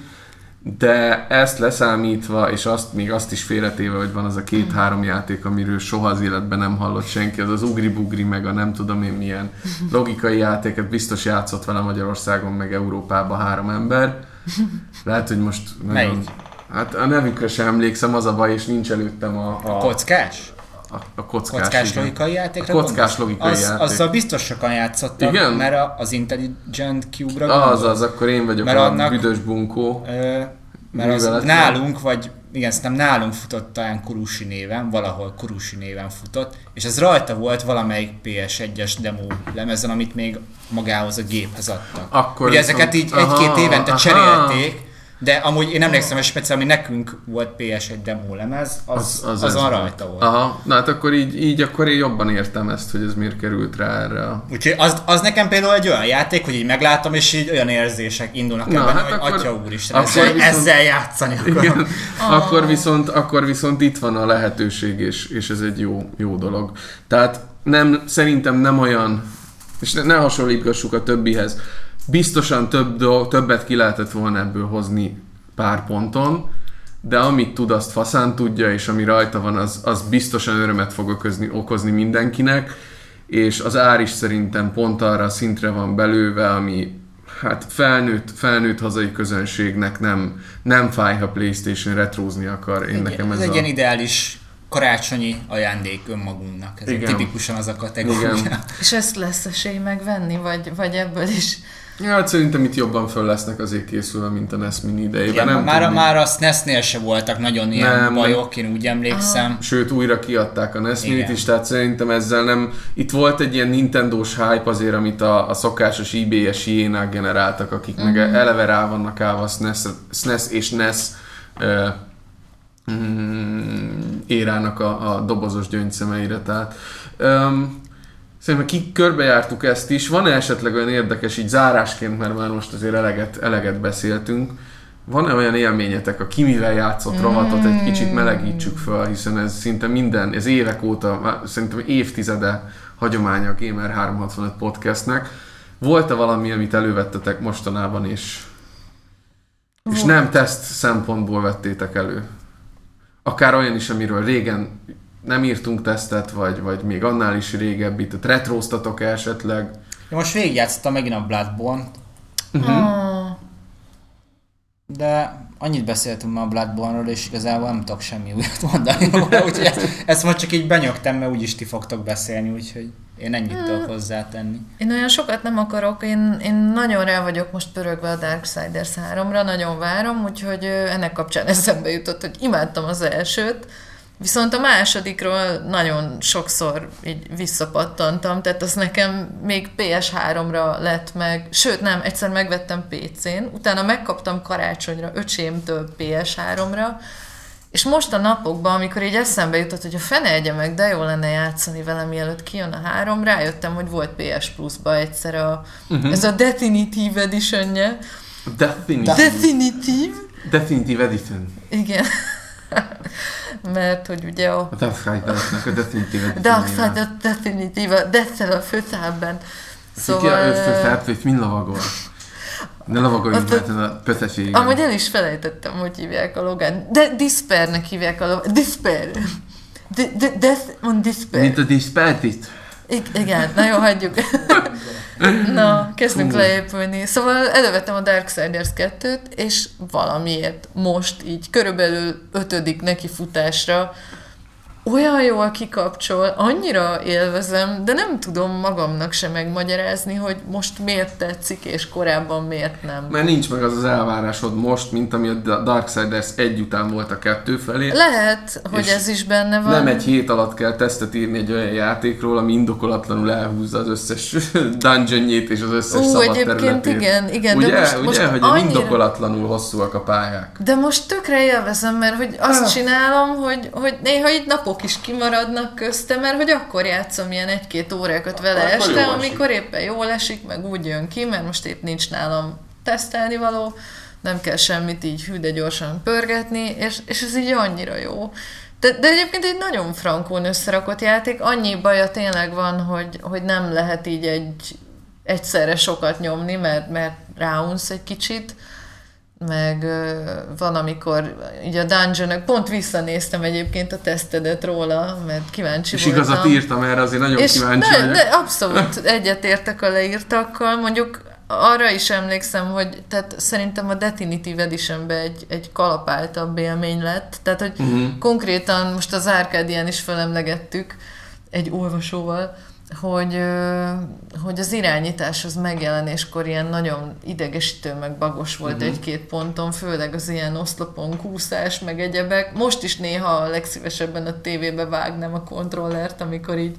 de ezt leszámítva, és azt még azt is félretéve, hogy van az a két-három játék, amiről soha az életben nem hallott senki, az az ugri-bugri, meg a nem tudom én milyen logikai játéket biztos játszott vele Magyarországon, meg Európában három ember. Lehet, hogy most... Melyik? Hát a nevükre sem emlékszem, az a baj, és nincs előttem a, a, Kockás? A, a kockás, Kockás igen. logikai játékra A kockás gondolsz? logikai az, játék. Azzal biztos sokan játszottak, Igen? mert az Intelligent Cube-ra Az, gondolsz? az, akkor én vagyok Mert a annak- büdös bunkó. Ö, mert az Műveletlen. nálunk, vagy igen, szerintem nálunk futott talán Kurusi néven, valahol Kurusi néven futott, és ez rajta volt valamelyik PS1-es demo lemezen, amit még magához a géphez adtak. Akkor Ugye ezeket így egy-két évente aha. cserélték, de amúgy én emlékszem, hogy speciál, ami nekünk volt PS1 demo lemez, az, az, az azon volt. rajta volt. Aha, na hát akkor így, így akkor én jobban értem ezt, hogy ez miért került rá erre. Úgyhogy az, az nekem például egy olyan játék, hogy így meglátom, és így olyan érzések indulnak Na, el bennem, hát hogy akkor- atya úristen, akkor ezzel, viszont- ezzel játszani akarom. Igen. Akkor, viszont, akkor viszont itt van a lehetőség, és, és ez egy jó, jó dolog. Tehát nem, szerintem nem olyan, és ne, ne hasonlítgassuk a többihez, biztosan több többet ki lehetett volna ebből hozni pár ponton, de amit tud, azt faszán tudja, és ami rajta van, az, az biztosan örömet fog okozni, okozni mindenkinek, és az ár is szerintem pont arra a szintre van belőve, ami hát felnőtt, felnőtt hazai közönségnek nem, nem fáj, ha Playstation retrózni akar. Én nekem ez, ez, egy a... ilyen ideális karácsonyi ajándék önmagunknak. Ez Igen. Igen. tipikusan az a kategória. Igen. És ezt lesz esély megvenni, vagy, vagy ebből is? Ja, hát szerintem itt jobban föl lesznek azért készülve, mint a NES Mini idejében. Igen, nem már, már a SNES-nél se voltak nagyon ilyen Nem, bajok, én úgy emlékszem. Sőt, újra kiadták a NES Minit is, tehát szerintem ezzel nem... Itt volt egy ilyen Nintendo-s hype azért, amit a, a szokásos eBay-es hiénák generáltak, akik mm-hmm. meg eleve rá vannak állva a SNES, SNES és NES ö, mm, érának a, a dobozos gyöngyszemeire, tehát... Um, Szerintem ki körbejártuk ezt is. Van-e esetleg olyan érdekes, így zárásként, mert már most azért eleget, eleget beszéltünk, van-e olyan élményetek, a ki mivel játszott rovatot egy kicsit melegítsük föl, hiszen ez szinte minden, ez évek óta, szerintem évtizede hagyománya a Gamer 365 podcastnek. Volt-e valami, amit elővettetek mostanában, és, és nem teszt szempontból vettétek elő? Akár olyan is, amiről régen nem írtunk tesztet, vagy, vagy még annál is régebbi, tehát retróztatok esetleg? Én most végigjátszottam megint a Bloodborne-t. Ah, de annyit beszéltünk már a Bloodborne-ról, és igazából nem tudok semmi újat mondani róla, úgyhogy ezt, ezt most csak így benyögtem, mert úgyis ti fogtok beszélni, úgyhogy én ennyit tudok hozzátenni. Én olyan sokat nem akarok, én, én nagyon rá vagyok most pörögve a Darksiders 3-ra, nagyon várom, úgyhogy ennek kapcsán eszembe jutott, hogy imádtam az elsőt, viszont a másodikról nagyon sokszor így visszapattantam, tehát az nekem még PS3-ra lett meg, sőt nem, egyszer megvettem PC-n, utána megkaptam karácsonyra öcsémtől PS3-ra, és most a napokban, amikor így eszembe jutott, hogy a fene egye meg, de jó lenne játszani vele, mielőtt kijön a három, rájöttem, hogy volt PS Plus-ba egyszer a, uh-huh. ez a Definitive Edition-je. Definitive, Definitive? Definitive Edition. Igen. Mert hogy ugye a A Darksiders-nek a Definitive Edition. Dark Side of Definitive, a a főszábben. Szóval... Szóval... Öt főszereplőt mind lovagol. Ne lovagoljunk már ezen a pöteségen. Amúgy el is felejtettem, hogy hívják a logán. De Dispernek hívják a logán. Disper. De, de, death on Disper. Mint a Dispertit. I- igen, na jó, hagyjuk. Na, kezdünk Hú. leépülni. Szóval elővettem a Darksiders 2-t, és valamiért most így körülbelül ötödik nekifutásra olyan jól kikapcsol, annyira élvezem, de nem tudom magamnak sem megmagyarázni, hogy most miért tetszik, és korábban miért nem. Mert nincs meg az az elvárásod most, mint ami a Darksiders egy után volt a kettő felé. Lehet, hogy ez is benne van. Nem egy hét alatt kell tesztet írni egy olyan játékról, ami indokolatlanul elhúzza az összes dungeonjét és az összes Ú, szabad egyébként területét. igen, igen, ugye, de most, ugye, most hogy annyira... indokolatlanul hosszúak a pályák. De most tökre élvezem, mert hogy azt Ah. csinálom, hogy, hogy néha így napok is kimaradnak közte, mert hogy akkor játszom ilyen egy-két órákat vele Akkor este, jól esik. amikor éppen jól esik, meg úgy jön ki, mert most épp nincs nálam tesztelni való, nem kell semmit így hű, de gyorsan pörgetni, és, és ez így annyira jó. De, de egyébként egy nagyon frankón összerakott játék, annyi baja tényleg van, hogy, hogy nem lehet így egy egyszerre sokat nyomni, mert, mert ráunsz egy kicsit, meg van, amikor így a dungeon pont visszanéztem egyébként a tesztedet róla, mert kíváncsi És voltam. igazat írtam erre, azért nagyon és kíváncsi ne, vagyok. de abszolút egyetértek a leírtakkal, mondjuk arra is emlékszem, hogy tehát szerintem a Definitive edition egy, egy kalapáltabb élmény lett, tehát hogy Mhm. konkrétan most az Arcadian is felemlegettük egy olvasóval, hogy, hogy az irányítás az megjelenéskor ilyen nagyon idegesítő, meg bagos volt Mhm. uh-huh. egy-két ponton, főleg az ilyen oszlopon kúszás, meg egyebek. Most is néha a legszívesebben a tévébe vágnám a kontrollert, amikor így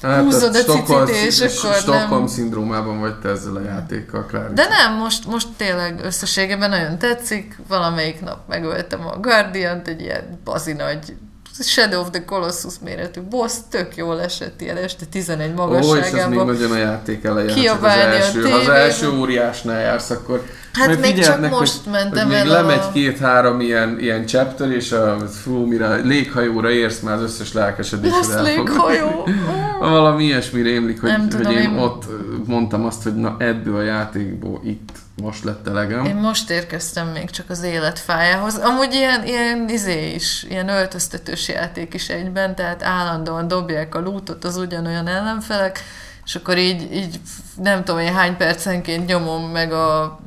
húzod tehát a Stockholm- cicit, és akkor nem- Stockholm szindrómában vagy te ezzel a játékkal, Klári. de nem, most, most tényleg összességében nagyon tetszik. Valamelyik nap megöltem a Guardian-t, egy ilyen bazi nagy Shadow of the Colossus méretű boss, tök jól esett ilyen este 11 Ó, és ez még magasságában. nagyon a játék eleje. hát az Kiabálni a első, ha az első óriásnál jársz, akkor Hát majd még csak most hogy, mentem hogy még el a- lemegy két-három ilyen, ilyen chapter, és a, fú, mire a léghajóra érsz, már az összes lelkesedésed Lesz léghajó! Valami ilyesmi rémlik, hogy, Nem hogy tudom, én, én- ott mondtam azt, hogy na ebből a játékból itt most lett elegem. Én most érkeztem még csak az életfájához. Amúgy ilyen, ilyen izé is, ilyen öltöztetős játék is egyben, tehát állandóan dobják a lootot az ugyanolyan ellenfelek, és akkor így, így nem tudom én hány percenként nyomom meg a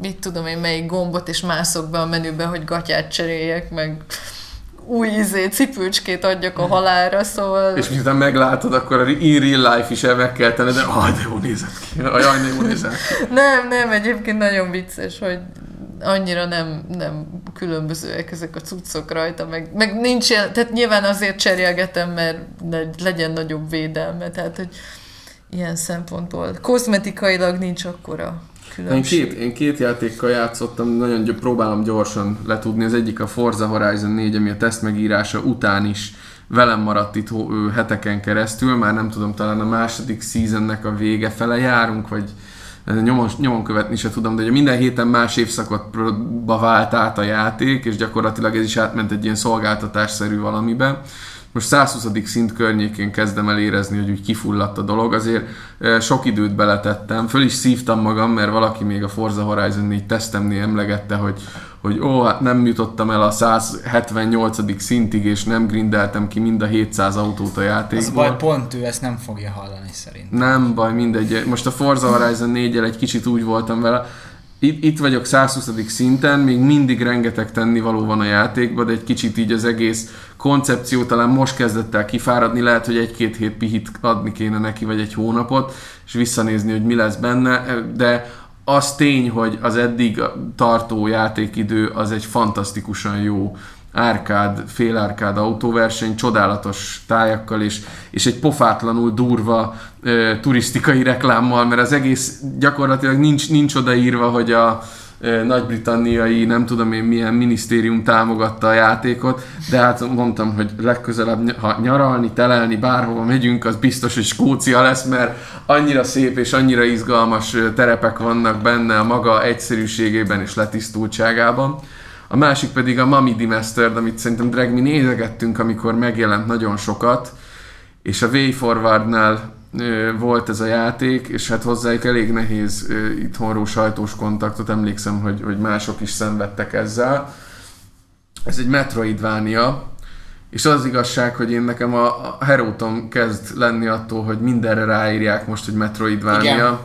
mit tudom én melyik gombot, és mászok be a menübe, hogy gatyát cseréljek, meg új izé, cipőcskét adjak a halálra, szóval... És miután meglátod, akkor a in real life is el meg kell tenned, de ah, de jó nézett ki. Ajaj, de jó nézett ki. Nem, nem, egyébként nagyon vicces, hogy annyira nem, nem különbözőek ezek a cuccok rajta, meg, meg nincs ilyen, tehát nyilván azért cserélgetem, mert legyen nagyobb védelme, tehát hogy ilyen szempontból kozmetikailag nincs akkora Én különbség. két, én két játékkal játszottam, nagyon gy- próbálom gyorsan letudni. Az egyik a Forza Horizon 4, ami a teszt megírása után is velem maradt itt heteken keresztül, már nem tudom, talán a második seasonnek a vége fele járunk, vagy nyomon, nyomon követni se tudom, de ugye minden héten más évszakotba vált át a játék, és gyakorlatilag ez is átment egy ilyen szolgáltatásszerű valamibe. Most 120. szint környékén kezdem el érezni, hogy úgy kifulladt a dolog, azért sok időt beletettem, föl is szívtam magam, mert valaki még a Forza Horizon 4 tesztemnél emlegette, hogy, hogy ó, hát nem jutottam el a 178. szintig, és nem grindeltem ki mind a 700 autót a Az játékból. baj, pont ő ezt nem fogja hallani szerintem. Nem baj, mindegy. Most a Forza Horizon 4 egy kicsit úgy voltam vele, itt, itt vagyok 120. szinten, még mindig rengeteg tennivaló van a játékban, de egy kicsit így az egész koncepció talán most kezdett el kifáradni, lehet, hogy egy-két hét pihit adni kéne neki, vagy egy hónapot, és visszanézni, hogy mi lesz benne, de az tény, hogy az eddig tartó játékidő az egy fantasztikusan jó árkád, félárkád autóverseny, csodálatos tájakkal és, és egy pofátlanul durva ö, turisztikai reklámmal, mert az egész gyakorlatilag nincs, nincs odaírva, hogy a ö, nagy-britanniai, nem tudom én milyen minisztérium támogatta a játékot, de hát mondtam, hogy legközelebb, ha nyaralni, telelni, bárhova megyünk, az biztos, hogy Skócia lesz, mert annyira szép és annyira izgalmas terepek vannak benne a maga egyszerűségében és letisztultságában. A másik pedig a Mami Demastered, amit szerintem Drag mi nézegettünk, amikor megjelent nagyon sokat, és a Way Forwardnál volt ez a játék, és hát hozzájuk elég nehéz itthonról sajtós kontaktot, emlékszem, hogy, hogy mások is szenvedtek ezzel. Ez egy Metroidvania, és az az igazság, hogy én nekem a, a Heróton kezd lenni attól, hogy mindenre ráírják most, hogy Metroidvania. Igen.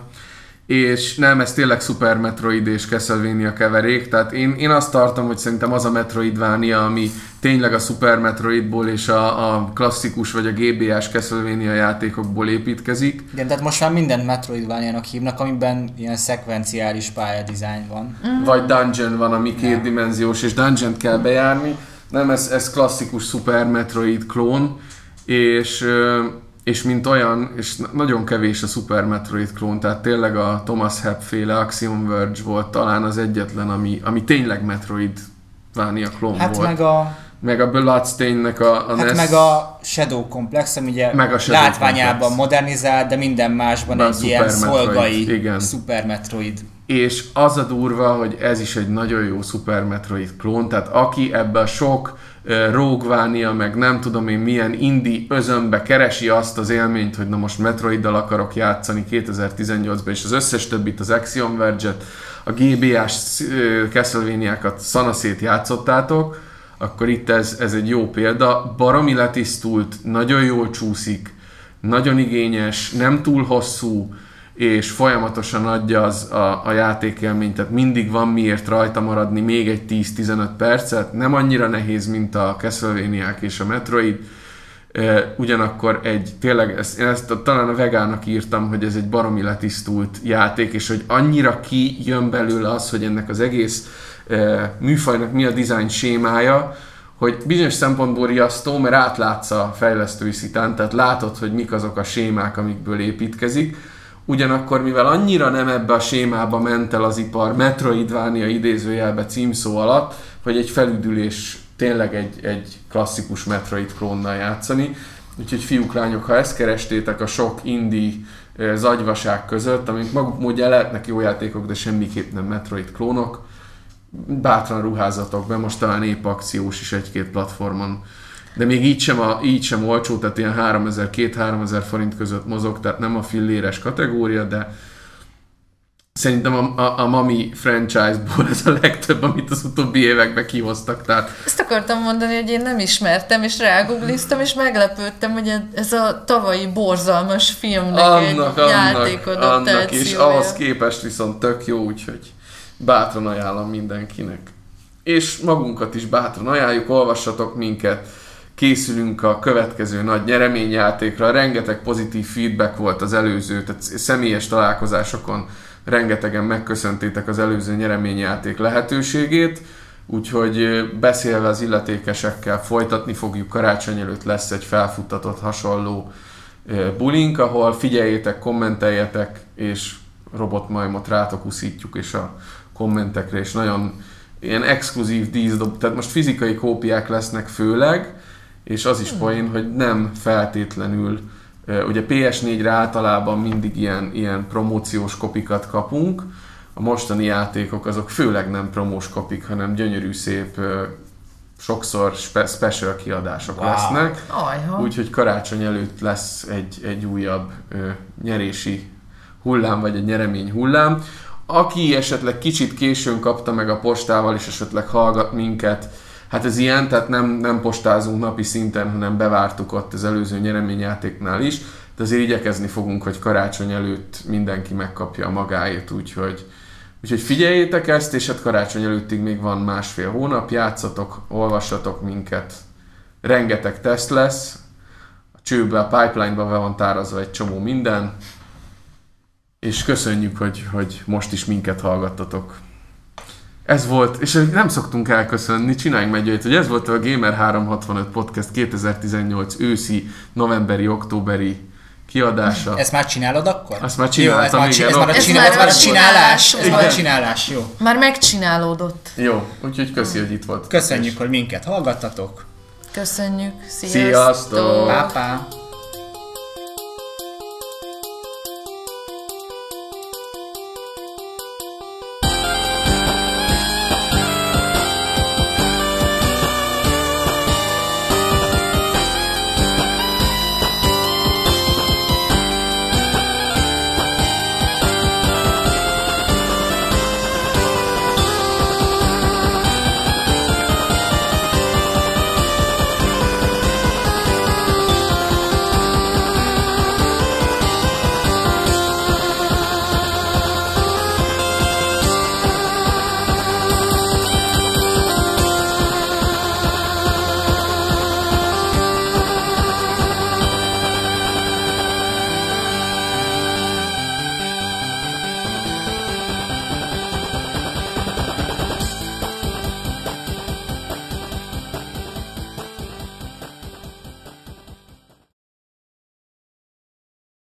És nem, ez tényleg Super Metroid és Castlevania keverék, tehát én, én azt tartom, hogy szerintem az a Metroidvania, ami tényleg a Super Metroidból és a, a klasszikus vagy a GBA-s Castlevania játékokból építkezik. Igen, tehát most már minden Metroidvania-nak hívnak, amiben ilyen szekvenciális pályadizájn van. Mm. Vagy dungeon van, ami kétdimenziós, és dungeon kell bejárni. Nem, ez, ez klasszikus Super Metroid klón, és és mint olyan, és nagyon kevés a Super Metroid klón, tehát tényleg a Thomas Hepp féle Axiom Verge volt talán az egyetlen, ami, ami tényleg Metroid Vánia klón hát volt. meg a meg a Bloodstainnek a, a Hát NES... meg a Shadow Complex, ami ugye meg a látványában Complex. modernizált, de minden másban Be egy ilyen szolgai igen. Super Metroid. És az a durva, hogy ez is egy nagyon jó Super Metroid klón, tehát aki ebbe a sok Rogue meg nem tudom én milyen indi özönbe keresi azt az élményt, hogy na most Metroiddal akarok játszani 2018-ban, és az összes többit, az Axiom Verge-et, a GBA-s Castlevania-kat szanaszét játszottátok, akkor itt ez, ez egy jó példa. Baromi letisztult, nagyon jól csúszik, nagyon igényes, nem túl hosszú, és folyamatosan adja az a, a játékélményt, tehát mindig van miért rajta maradni még egy 10-15 percet, nem annyira nehéz, mint a castlevania és a Metroid, ugyanakkor egy, tényleg, ezt, én ezt talán a vegának írtam, hogy ez egy baromi letisztult játék, és hogy annyira ki jön belőle az, hogy ennek az egész műfajnak mi a design sémája, hogy bizonyos szempontból riasztó, mert átlátsz a fejlesztői szitán, tehát látod, hogy mik azok a sémák, amikből építkezik, ugyanakkor mivel annyira nem ebbe a sémába ment el az ipar Metroidvania idézőjelbe címszó alatt, hogy egy felüdülés tényleg egy, egy klasszikus Metroid klónnal játszani. Úgyhogy fiúk, lányok, ha ezt kerestétek a sok indie zagyvaság között, amik maguk módján lehetnek jó játékok, de semmiképp nem Metroid klónok, bátran ruházatok be, most talán épp akciós is egy-két platformon de még így sem, a, így sem olcsó, tehát ilyen 3000-2000 forint között mozog, tehát nem a filléres kategória, de szerintem a, a, a Mami franchise-ból ez a legtöbb, amit az utóbbi években kihoztak. Tehát... Ezt akartam mondani, hogy én nem ismertem, és rágoogliztam, és meglepődtem, hogy ez a tavalyi borzalmas filmnek annak, egy játék annak, és ahhoz képest viszont tök jó, úgyhogy bátran ajánlom mindenkinek. És magunkat is bátran ajánljuk, olvassatok minket, készülünk a következő nagy nyereményjátékra, rengeteg pozitív feedback volt az előző, tehát személyes találkozásokon rengetegen megköszöntétek az előző nyereményjáték lehetőségét, úgyhogy beszélve az illetékesekkel folytatni fogjuk, karácsony előtt lesz egy felfuttatott hasonló bulink, ahol figyeljétek, kommenteljetek, és robotmajmot rátok uszítjuk, és a kommentekre, és nagyon ilyen exkluzív díszdob, tehát most fizikai kópiák lesznek főleg, és az is hmm. poén, hogy nem feltétlenül, ugye PS4-re általában mindig ilyen, ilyen promóciós kopikat kapunk, a mostani játékok azok főleg nem promós kopik, hanem gyönyörű szép, sokszor spe- special kiadások wow. lesznek. Úgyhogy karácsony előtt lesz egy, egy újabb ö, nyerési hullám, vagy egy nyeremény hullám. Aki esetleg kicsit későn kapta meg a postával, és esetleg hallgat minket, Hát ez ilyen, tehát nem, nem postázunk napi szinten, hanem bevártuk ott az előző nyereményjátéknál is, de azért igyekezni fogunk, hogy karácsony előtt mindenki megkapja a magáét, úgyhogy, úgyhogy figyeljétek ezt, és hát karácsony előttig még van másfél hónap, játszatok, olvassatok minket, rengeteg teszt lesz, a csőbe, a pipeline-ba be van tárazva egy csomó minden, és köszönjük, hogy, hogy most is minket hallgattatok. Ez volt, és nem szoktunk elköszönni, csináljunk meg egy, hogy ez volt a Gamer 365 Podcast 2018 őszi, novemberi, októberi kiadása. Ezt már csinálod akkor? Azt már csináltam, jó, ez igen. Ez már, a, ez már, ez már a csinálás, ez már a csinálás, jó. Már megcsinálódott. Jó, úgyhogy köszi, hogy itt volt. Köszönjük, hogy minket hallgattatok. Köszönjük. Sziasztok. Sziasztok. Pápá.